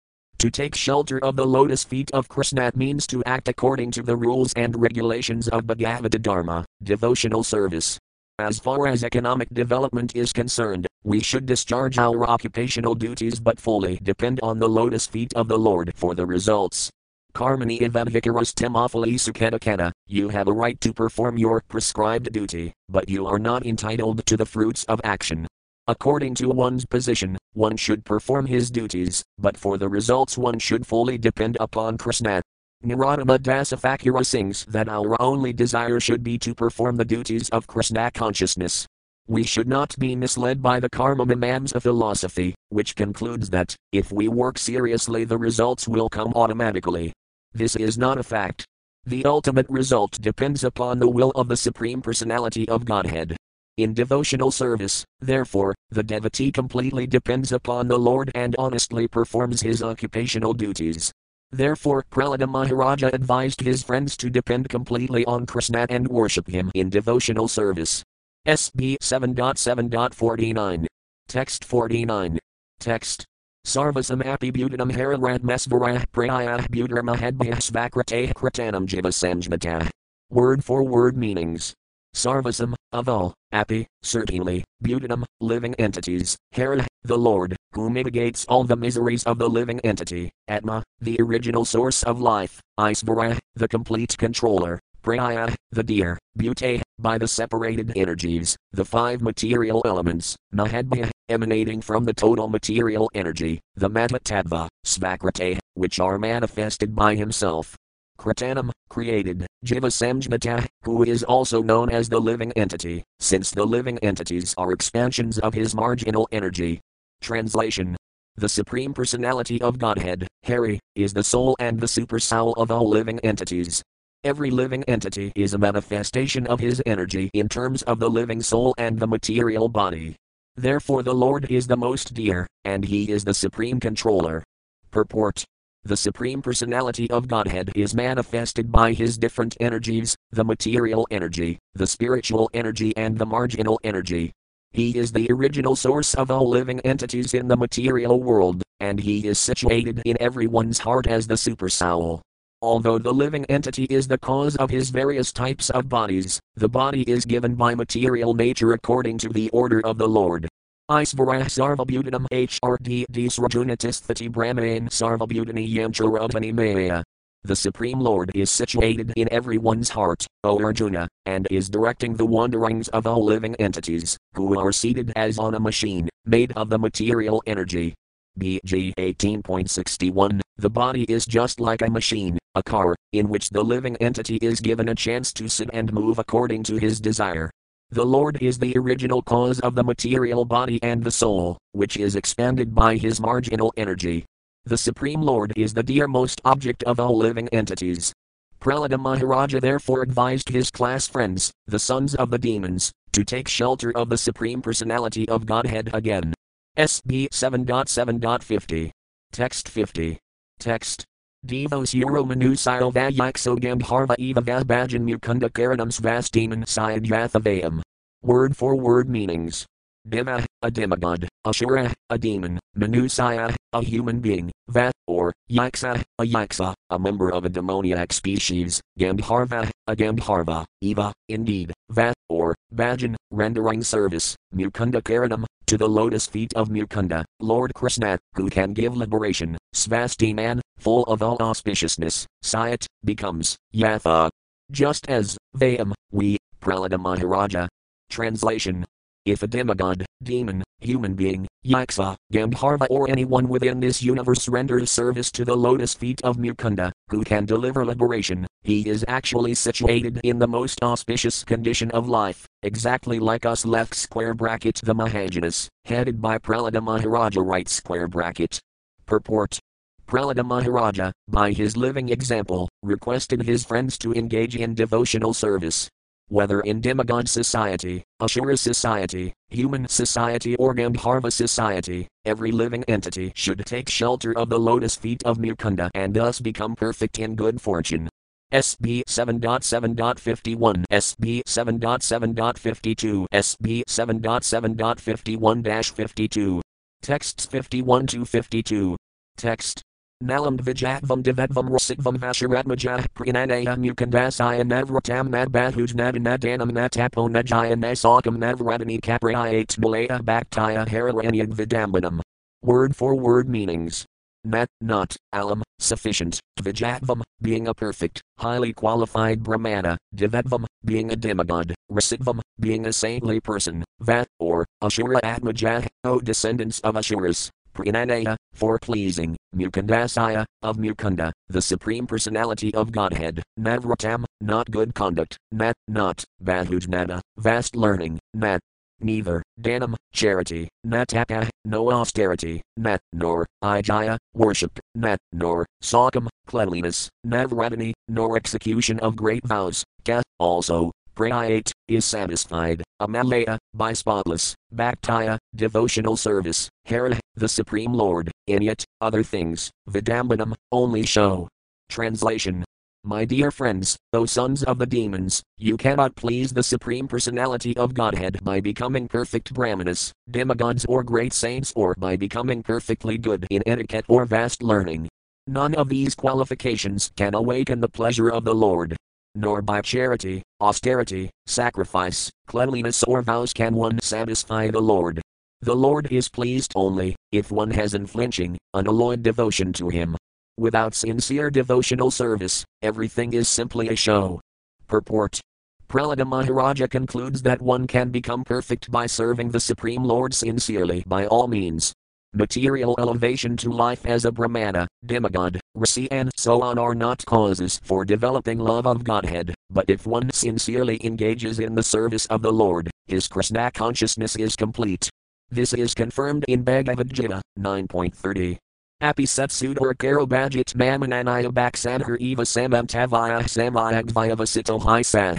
To take shelter of the lotus feet of Krishna means to act according to the rules and regulations of Bhagavata Dharma, devotional service. As far as economic development is concerned, we should discharge our occupational duties but fully depend on the lotus feet of the Lord for the results. Karmani evadvikaras temophili suketakana, you have a right to perform your prescribed duty, but you are not entitled to the fruits of action. According to one's position, one should perform his duties, but for the results one should fully depend upon Krishna. Narottama Dasa Thakura sings that our only desire should be to perform the duties of Krishna consciousness. We should not be misled by the karma mimamsa philosophy, which concludes that, if we work seriously, the results will come automatically. This is not a fact. The ultimate result depends upon the will of the Supreme Personality of Godhead. In devotional service, therefore, the devotee completely depends upon the Lord and honestly performs his occupational duties. Therefore, Prahlada Maharaja advised his friends to depend completely on Krishna and worship him in devotional service. SB 7.7.49. Text 49. Text. Sarvasam api butanam hararadmasvarah prayah butarmahadbhyah svakrateh kratanam jiva Word for word meanings. Sarvasam, of all, Api, certainly, Butanam, living entities, Hara, the Lord, who mitigates all the miseries of the living entity, Atma, the original source of life, Isvara, the complete controller, Praya, the deer, Bute, by the separated energies, the five material elements, Mahadbhya, emanating from the total material energy, the Mahat-tattva, Svakrate, which are manifested by himself, Kratanam, created, Jiva Samjmata, who is also known as the living entity, since the living entities are expansions of his marginal energy. Translation The Supreme Personality of Godhead, Hari, is the soul and the super soul of all living entities. Every living entity is a manifestation of his energy in terms of the living soul and the material body. Therefore, the Lord is the most dear, and he is the supreme controller. Purport The Supreme Personality of Godhead is manifested by his different energies the material energy, the spiritual energy, and the marginal energy. He is the original source of all living entities in the material world, and he is situated in everyone's heart as the supersoul. Although the living entity is the cause of his various types of bodies, the body is given by material nature according to the order of the Lord. Isvarah sarvabutanam HRD Disrajunatisthati Brahmain sarvabutani Yamcharabhani Maya. The Supreme Lord is situated in everyone's heart, O Arjuna, and is directing the wanderings of all living entities, who are seated as on a machine, made of the material energy. BG 18.61 The body is just like a machine, a car, in which the living entity is given a chance to sit and move according to his desire. The Lord is the original cause of the material body and the soul, which is expanded by his marginal energy. The Supreme Lord is the dearmost object of all living entities. Prahlada Maharaja therefore advised his class friends, the sons of the demons, to take shelter of the Supreme Personality of Godhead again. SB 7.7.50. Text 50. Text. Devos Euromanusile Vayakso Gandharva Eva Vabhajan Mukunda Karanam Svastiman Sayadhyathavayam. Word for word meanings. Dima, a demigod, Ashura, a demon, Manusaya, a human being, Va, or Yaksa, a Yaksa, a member of a demoniac species, Gandharva, a Gandharva, Eva, indeed, Va, or Bhajan, rendering service, Mukunda Karanam, to the lotus feet of Mukunda, Lord Krishna, who can give liberation, Svastiman, full of all auspiciousness, Sayat, becomes, Yatha. Just as, Vayam, we, Prahlada Maharaja. Translation. If a demigod, demon, human being, yaksa, uh, gandharva, or anyone within this universe renders service to the lotus feet of Mukunda, who can deliver liberation, he is actually situated in the most auspicious condition of life, exactly like us left square bracket the Mahajanas, headed by Prahlada Maharaja right square bracket. Purport. Prahlada Maharaja, by his living example, requested his friends to engage in devotional service, whether in demigod society, Ashura society, human society, or Gandharva society, every living entity should take shelter of the lotus feet of Mukunda and thus become perfect in good fortune. SB 7.7.51, SB 7.7.52, SB 7.7.51 52. Texts 51 to 52. Text Nalam Vijatvam Divedvam Rasikvam Vasharatmajah Prinanaya Mukandasaya Navratam Nadbahuj Nadanadanam Natapo Najaya Nasakam Navradani Kaprayat Malaya Bhaktaya Hararanyag Vidambanam. Word for word meanings. Nat, not, alam, sufficient, Vijatvam, being a perfect, highly qualified Brahmana, Divedvam, being a demigod, Rasikvam, being a saintly person, Vat, or, Ashura Atmajah, O descendants of Ashuras, Prananaya, for pleasing, Mukundasaya, of Mukunda, the Supreme Personality of Godhead, Navratam, not good conduct, Nat, not, Bahujnana, vast learning, Nat, neither, Danam, charity, Nataka, no austerity, Nat, nor, Ijaya, worship, Nat, nor, Sakam, cleanliness, Navradani, nor execution of great vows, Ka, also, Prayat, is satisfied, Amalaya, by spotless, Bhaktaya, devotional service, Hara, the Supreme Lord, in it, other things, Vidambanam, only show. Translation. My dear friends, O sons of the demons, you cannot please the Supreme Personality of Godhead by becoming perfect Brahmanas, demigods, or great saints, or by becoming perfectly good in etiquette or vast learning. None of these qualifications can awaken the pleasure of the Lord nor by charity, austerity, sacrifice, cleanliness, or vows can one satisfy the Lord. The Lord is pleased only if one has unflinching, unalloyed devotion to Him. Without sincere devotional service, everything is simply a show. Purport Prahlada Maharaja concludes that one can become perfect by serving the Supreme Lord sincerely by all means, material elevation to life as a Brahmana, demigod, Rasi, and so on are not causes for developing love of Godhead, but if one sincerely engages in the service of the Lord, his Krishna consciousness is complete. This is confirmed in Bhagavad Gita 9.30. Api Setsudhar Karobhajit Mamananaya Baksadhar Eva Samantavaya Samayagvayavasito Sah.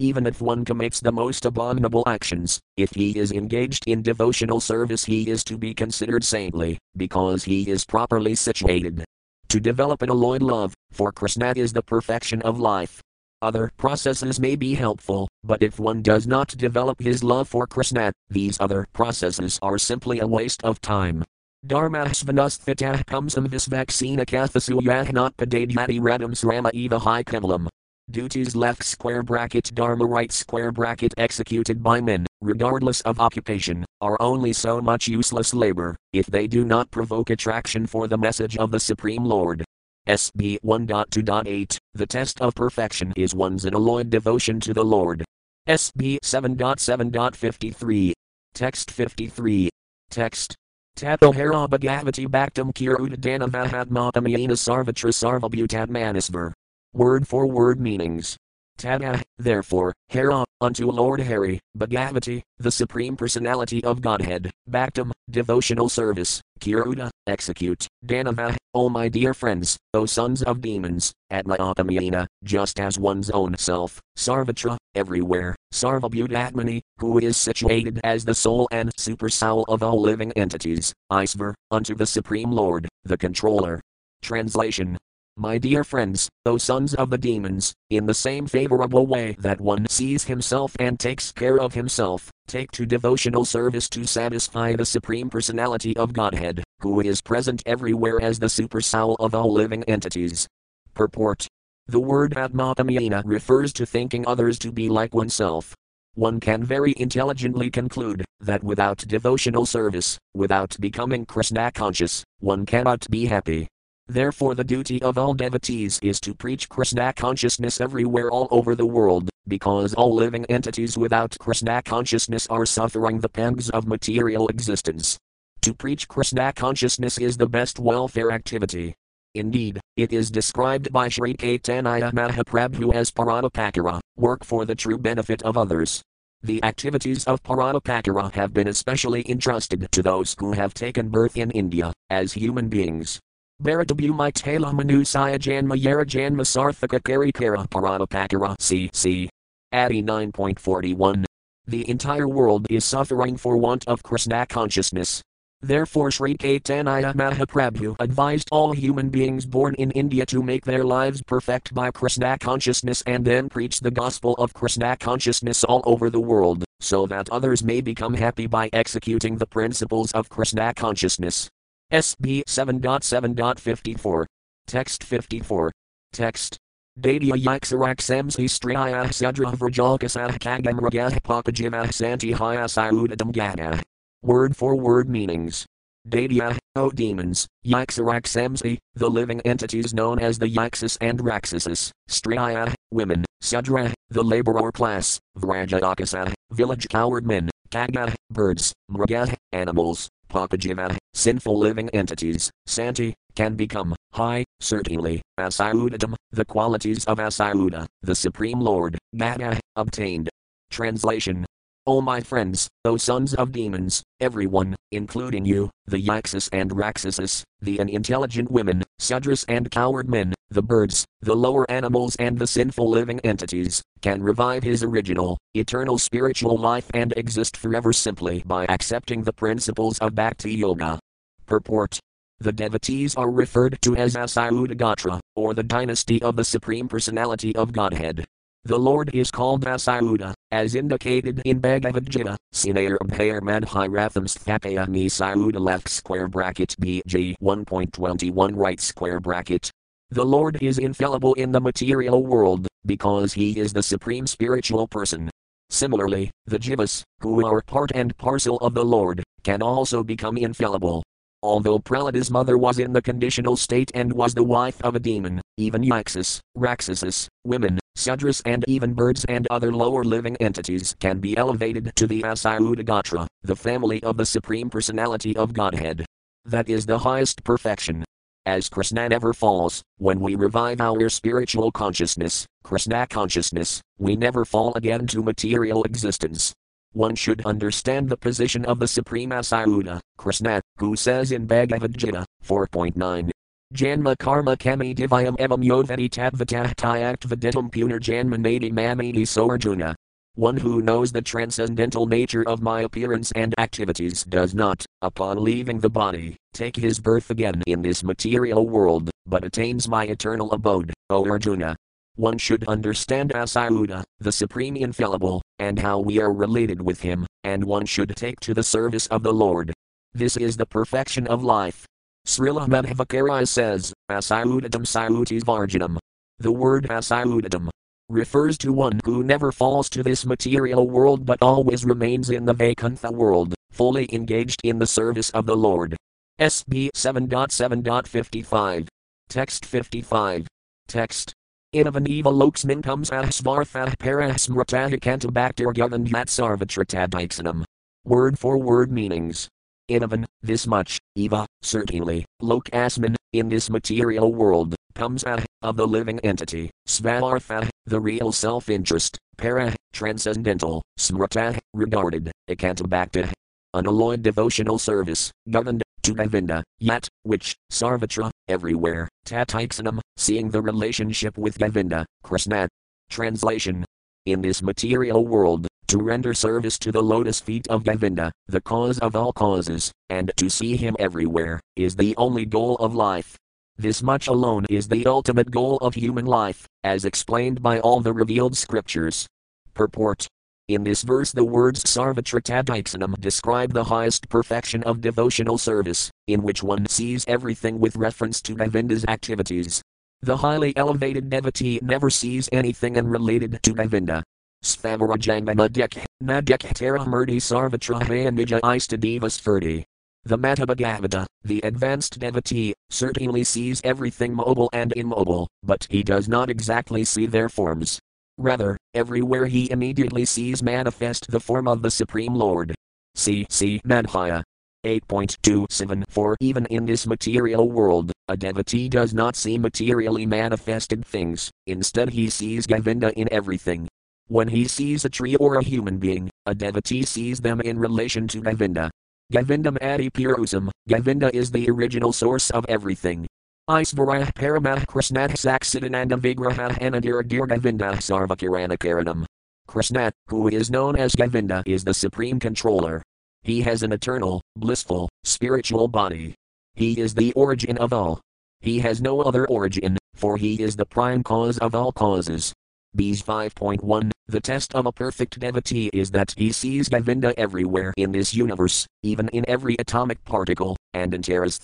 Even if one commits the most abominable actions, if he is engaged in devotional service, he is to be considered saintly, because he is properly situated. to develop an alloyed love, for Krishna is the perfection of life. Other processes may be helpful, but if one does not develop his love for Krishna, these other processes are simply a waste of time. Dharmasvanasthitah kamsam visvaccina kathasu not padadyati radam srama eva high kevalam. Duties left square bracket dharma right square bracket executed by men, regardless of occupation, are only so much useless labor, if they do not provoke attraction for the message of the Supreme Lord. SB 1.2.8 The test of perfection is one's unalloyed devotion to the Lord. SB 7.7.53. Text 53. Text. Tatohara Bhagavati Bhaktam Kirudadana Mahatmatamyana Sarvatra Sarvabhutatmanisvar. Word for word meanings. Tada, therefore, Hera, unto Lord Hari, Bhagavati, the Supreme Personality of Godhead, Bhaktam, devotional service, Kiruda, execute, Danava, O my dear friends, O sons of demons, Atmaatmayana, just as one's own self, Sarvatra, everywhere, Sarvabhutatmani, who is situated as the soul and supersoul of all living entities, Isvar, unto the Supreme Lord, the Controller. Translation my dear friends, O sons of the demons, in the same favorable way that one sees himself and takes care of himself, take to devotional service to satisfy the Supreme Personality of Godhead, who is present everywhere as the super soul of all living entities. Purport The word Atmatamyana refers to thinking others to be like oneself. One can very intelligently conclude that without devotional service, without becoming Krishna conscious, one cannot be happy. Therefore, the duty of all devotees is to preach Krishna consciousness everywhere all over the world, because all living entities without Krishna consciousness are suffering the pangs of material existence. To preach Krishna consciousness is the best welfare activity. Indeed, it is described by Sri Caitanya Mahaprabhu as Paranopakara, work for the true benefit of others. The activities of Paranopakara have been especially entrusted to those who have taken birth in India, as human beings. Bharatabu Maitala Manusaya Janma Yara Janma Sarthaka Karikara Paranapakara CC. Adi 9.41. The entire world is suffering for want of Krishna consciousness. Therefore, Sri Caitanya Mahaprabhu advised all human beings born in India to make their lives perfect by Krishna consciousness and then preach the gospel of Krishna consciousness all over the world, so that others may become happy by executing the principles of Krishna consciousness. SB 7.7.54. Text 54. Text. Dadia Yaksaraksams Histriya Sadra Vrjalkasah Kagam Ragah Pakajimah Santi Hyasayudadam Gana. Word for word meanings. Dadia, O demons, Yaksaraxamsi, the living entities known as the Yaksas and Raksasas, Striya, women, Sadra, the laborer class, Vrajadakasa, village coward men, Kaga, birds, Mraga, animals, Papajiva, sinful living entities, Santi, can become, high, certainly, Asayudadam, the qualities of Asayuda, the Supreme Lord, Gada, obtained. Translation O my friends, O sons of demons, everyone, including you, the Yaksas and Raksasas, the unintelligent women, Sudras and coward men, the birds, the lower animals and the sinful living entities, can revive his original, eternal spiritual life and exist forever simply by accepting the principles of Bhakti Yoga. Purport the devotees are referred to as Asayudagatra, or the dynasty of the Supreme Personality of Godhead. The Lord is called Asayuda, as indicated in Bhagavad Gita, Sinair Bhair Madhiratham Sthapayami Sayuda left square bracket BG 1.21 right square bracket. The Lord is infallible in the material world, because he is the supreme spiritual person. Similarly, the Jivas, who are part and parcel of the Lord, can also become infallible. Although Prahlada's mother was in the conditional state and was the wife of a demon, even Yaksas, Raksasas, women, Sudras and even birds and other lower living entities can be elevated to the Asayudagatra, the family of the Supreme Personality of Godhead. That is the highest perfection. As Krishna never falls, when we revive our spiritual consciousness, Krishna consciousness, we never fall again to material existence. One should understand the position of the Supreme Asayuda, Krishna, who says in Bhagavad Gita 4.9. Janma karma kami divyam evam yodvati tadvatah tyact viditam punar janma nadi mamadi soarjuna. One who knows the transcendental nature of my appearance and activities does not, upon leaving the body, take his birth again in this material world. but attains my eternal abode, O Arjuna. One should understand Asyuta, the Supreme Infallible, and how we are related with him, and one should take to the service of the Lord. This is the perfection of life. Srila Madhvacarya says, Asyudadam Sayutis Varjanam. The word Asyudadam refers to one who never falls to this material world but always remains in the Vaikuntha world, fully engaged in the service of the Lord. SB 7.7.55. Text 55. Text. Inavaneva loksmin comes ahsvarthah parasmratah kantabaktir governat sarvatratadiksanam. Word for word meanings. Inavan, this much, Eva, certainly, Lokasman, in this material world, comes ah, of the living entity, Svartha, the real self interest, Para, transcendental, Smrata, regarded, Ekantabhakta, unalloyed devotional service, governed, to Govinda, yet, which, Sarvatra, everywhere, Tatiksanam, seeing the relationship with Govinda, Krishna. Translation In this material world, to render service to the lotus feet of Govinda, the cause of all causes, and to see him everywhere, is the only goal of life. This much alone is the ultimate goal of human life, as explained by all the revealed scriptures. Purport in this verse, the words Sarvatratadiksanam describe the highest perfection of devotional service, in which one sees everything with reference to Govinda's activities. The highly elevated devotee never sees anything unrelated to Govinda. Svamarajanganadik, Nadik Taramurti Sarvatrahayanija Istadevas 30. The Maha-bhagavata, the advanced devotee, certainly sees everything mobile and immobile, but he does not exactly see their forms. Rather, everywhere he immediately sees manifest the form of the Supreme Lord. See, see Madhya. 8.274 Even in this material world, a devotee does not see materially manifested things, instead, he sees Govinda in everything. When he sees a tree or a human being, a devotee sees them in relation to Govinda. Govindam Adi Purusam, Govinda is the original source of everything, Isvarah Paramah Krishnat Saksidananda Vigraha Anadir Govinda Sarvakirana Krishna, who is known as Govinda, is the supreme controller. He has an eternal, blissful, spiritual body. He is the origin of all. He has no other origin, for he is the prime cause of all causes. B's 5.1 The test of a perfect devotee is that he sees Govinda everywhere in this universe, even in every atomic particle, and antaras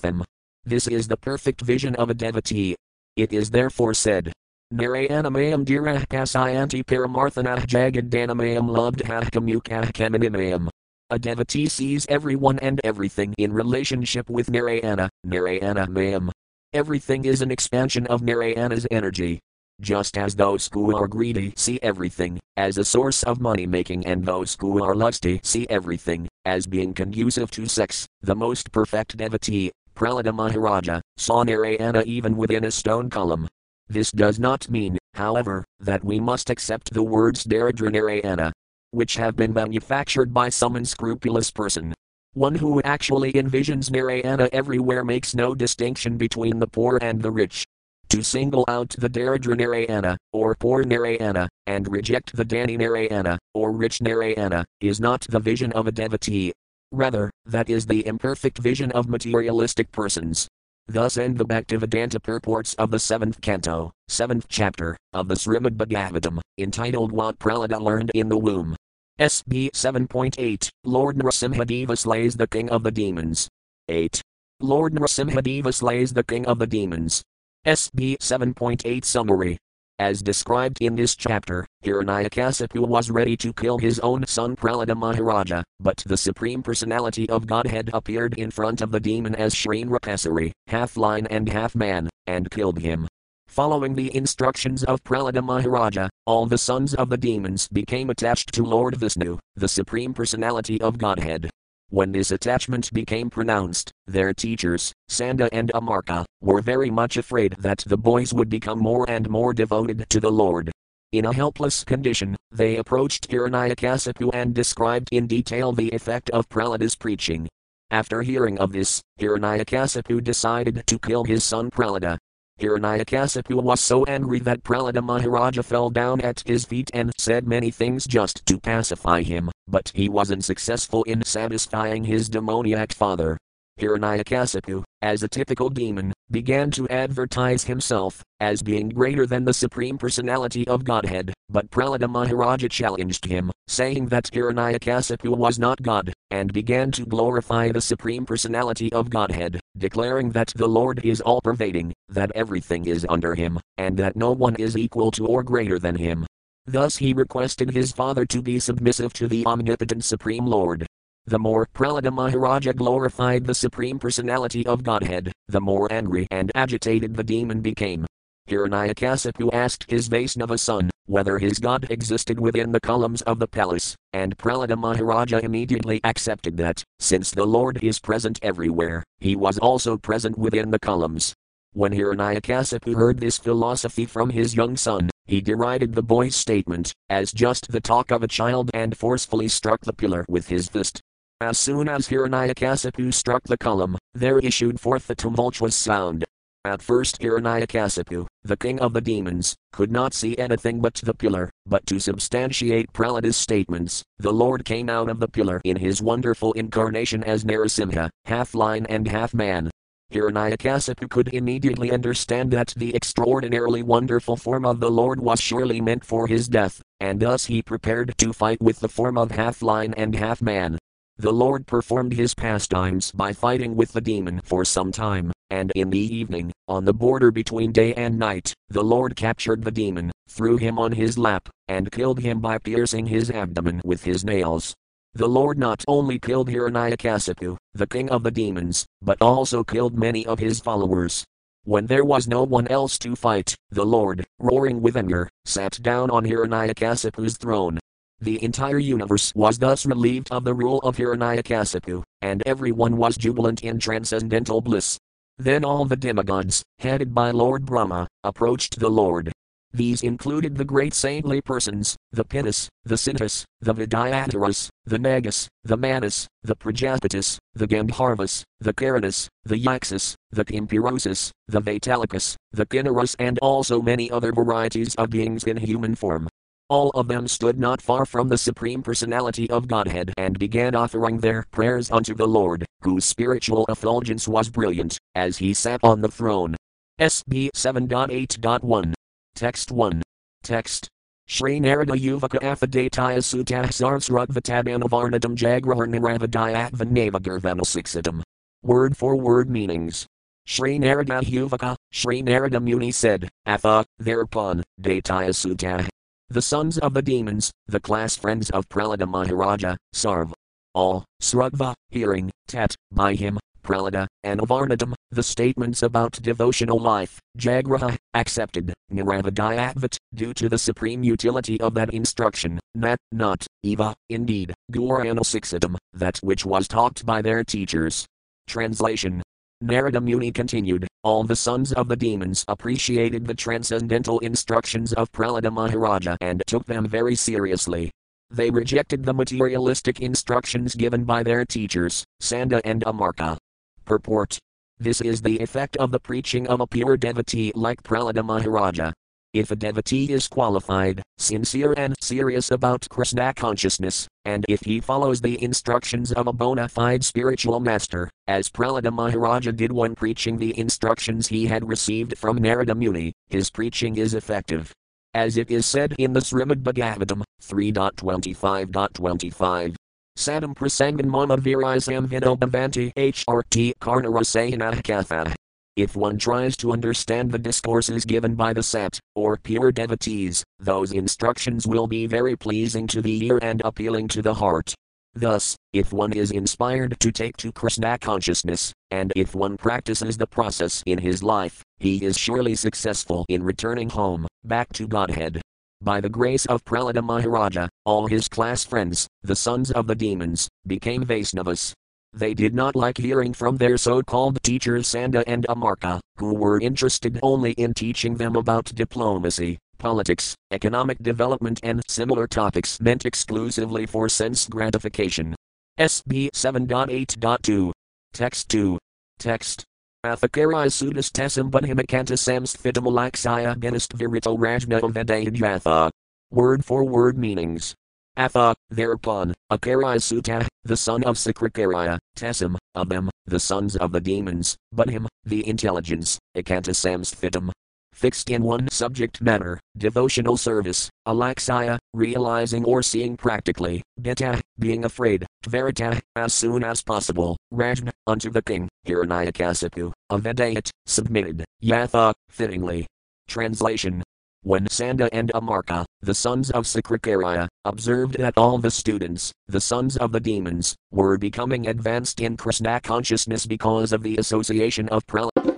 them. This is the perfect vision of a devotee. It is therefore said, Narayanamayan dirah kasayanti paramarthanah jagadanamayam lubdhah kamukah kamanimayam. A devotee sees everyone and everything in relationship with Narayana, Narayana Mayam. Everything is an expansion of Narayana's energy. Just as those who are greedy see everything as a source of money making, and those who are lusty see everything as being conducive to sex, the most perfect devotee Prahlada Maharaja, saw Narayana even within a stone column. This does not mean, however, that we must accept the words Daridra Narayana, which have been manufactured by some unscrupulous person. One who actually envisions Narayana everywhere makes no distinction between the poor and the rich. To single out the Daridra or poor Narayana, and reject the Dani Narayana, or rich Narayana, is not the vision of a devotee, Rather, that is the imperfect vision of materialistic persons. Thus end the Bhaktivedanta purports of the seventh canto, seventh chapter, of the Srimad Bhagavatam, entitled What Prahlada Learned in the Womb. SB 7.8 Lord Nrasimhadeva slays the king of the demons. 8. Lord Nrasimhadeva slays the king of the demons. SB 7.8 Summary as described in this chapter, Hiranyakasipu was ready to kill his own son Prahlada Maharaja, but the Supreme Personality of Godhead appeared in front of the demon as Srinrakasari, half lion and half man, and killed him. Following the instructions of Prahlada Maharaja, all the sons of the demons became attached to Lord Vishnu, the Supreme Personality of Godhead. When this attachment became pronounced, their teachers, Sanda and Amarka, were very much afraid that the boys would become more and more devoted to the Lord. In a helpless condition, they approached Hiranyakasipu and described in detail the effect of Prahlada's preaching. After hearing of this, Hiranyakasipu decided to kill his son Prahlada, Hiranyakasipu was so angry that Prahlada Maharaja fell down at his feet and said many things just to pacify him, but he wasn't successful in satisfying his demoniac father. Hiranyakasipu, as a typical demon, began to advertise himself as being greater than the Supreme Personality of Godhead, but Prahlada Maharaja challenged him, saying that Hiranyakasipu was not God, and began to glorify the Supreme Personality of Godhead, declaring that the Lord is all pervading, that everything is under him, and that no one is equal to or greater than him. Thus he requested his father to be submissive to the omnipotent Supreme Lord. The more Prahlada Maharaja glorified the Supreme Personality of Godhead, the more angry and agitated the demon became. Hiranyakasipu asked his Vaisnava son whether his god existed within the columns of the palace, and Prahlada Maharaja immediately accepted that, since the Lord is present everywhere, he was also present within the columns. When Hiranyakasipu heard this philosophy from his young son, he derided the boy's statement as just the talk of a child and forcefully struck the pillar with his fist. As soon as Hiranyakasipu struck the column, there issued forth a tumultuous sound. At first Hiranyakasipu, the king of the demons, could not see anything but the pillar, but to substantiate Prahlada's statements, the Lord came out of the pillar in his wonderful incarnation as Narasimha, half lion and half man. Hiranyakasipu could immediately understand that the extraordinarily wonderful form of the Lord was surely meant for his death, and thus he prepared to fight with the form of half lion and half man. The Lord performed his pastimes by fighting with the demon for some time, and in the evening, on the border between day and night, the Lord captured the demon, threw him on his lap, and killed him by piercing his abdomen with his nails. The Lord not only killed Hiranyakasipu, the king of the demons, but also killed many of his followers. When there was no one else to fight, the Lord, roaring with anger, sat down on Hiranyakasipu's throne, the entire universe was thus relieved of the rule of Hiranyakasipu, and everyone was jubilant in transcendental bliss. Then all the demigods, headed by Lord Brahma, approached the Lord. These included the great saintly persons, the Pitas, the Siddhas, the Vidyadharas, the Nagas, the Manas, the Prajapatis, the Gandharvas, the Caranas, the Yakshas, the Kimpurusas, the Vaitalikas, the Kinnaras and also many other varieties of beings in human form. All of them stood not far from the Supreme Personality of Godhead and began offering their prayers unto the Lord, whose spiritual effulgence was brilliant, as he sat on the throne. SB 7.8.1. Text 1. Text. Shri Narada Yuvaka Afadataya Sutah Sarsrugvatabanavaranadam Jagraharniravadayatvanavagurvanasixitam. Word for word meanings. Shri Narada Yuvaka, Shri Narada Muni said, Atha, thereupon, Dataya Sutah, the sons of the demons, the class friends of Prahlada Maharaja, Sarv. All, Srugva, hearing, Tat, by him, Prahlada, and Avarnadam, the statements about devotional life, Jagraha, accepted, Niravadayatvat, due to the supreme utility of that instruction, Nat, not, Eva, indeed, Guranasixitam, that which was taught by their teachers. Translation Narada Muni continued, all the sons of the demons appreciated the transcendental instructions of Prahlada Maharaja and took them very seriously. They rejected the materialistic instructions given by their teachers, Sanda and Amarka. Purport This is the effect of the preaching of a pure devotee like Prahlada Maharaja. If a devotee is qualified, sincere, and serious about Krishna consciousness, and if he follows the instructions of a bona fide spiritual master, as Prahlada Maharaja did when preaching the instructions he had received from Narada Muni, his preaching is effective. As it is said in the Srimad Bhagavatam 3.25.25. Sadam prasangan mama virisam vinobhavanti HRT karnarasayana katha. If one tries to understand the discourses given by the sat, or pure devotees, those instructions will be very pleasing to the ear and appealing to the heart. Thus, if one is inspired to take to Krishna consciousness, and if one practices the process in his life, he is surely successful in returning home, back to Godhead. By the grace of Prahlada Maharaja, all his class friends, the sons of the demons, became Vaisnavas, they did not like hearing from their so called teachers Sanda and Amarka, who were interested only in teaching them about diplomacy, politics, economic development, and similar topics meant exclusively for sense gratification. SB 7.8.2. Text 2. Text. Athakarai sudas tesam bunhimakanta samsthitamalaksaya genist virito rajna vedayadhyatha. Word for word meanings. Atha, thereupon, Akarai Sutta, the son of Sukracarya, Tessim, of them, the sons of the demons, but him, the intelligence, Ekantasamsthitam, fixed in one subject matter, devotional service, alaxaya, realizing or seeing practically, beta, being afraid, tvarita, as soon as possible, rajna, unto the king, hiranyakasipu, avedayat, submitted, yatha, fittingly. Translation when Sanda and Amarka, the sons of Sukracarya, observed that all the students, the sons of the demons, were becoming advanced in Krishna consciousness because of the association of Prahlada.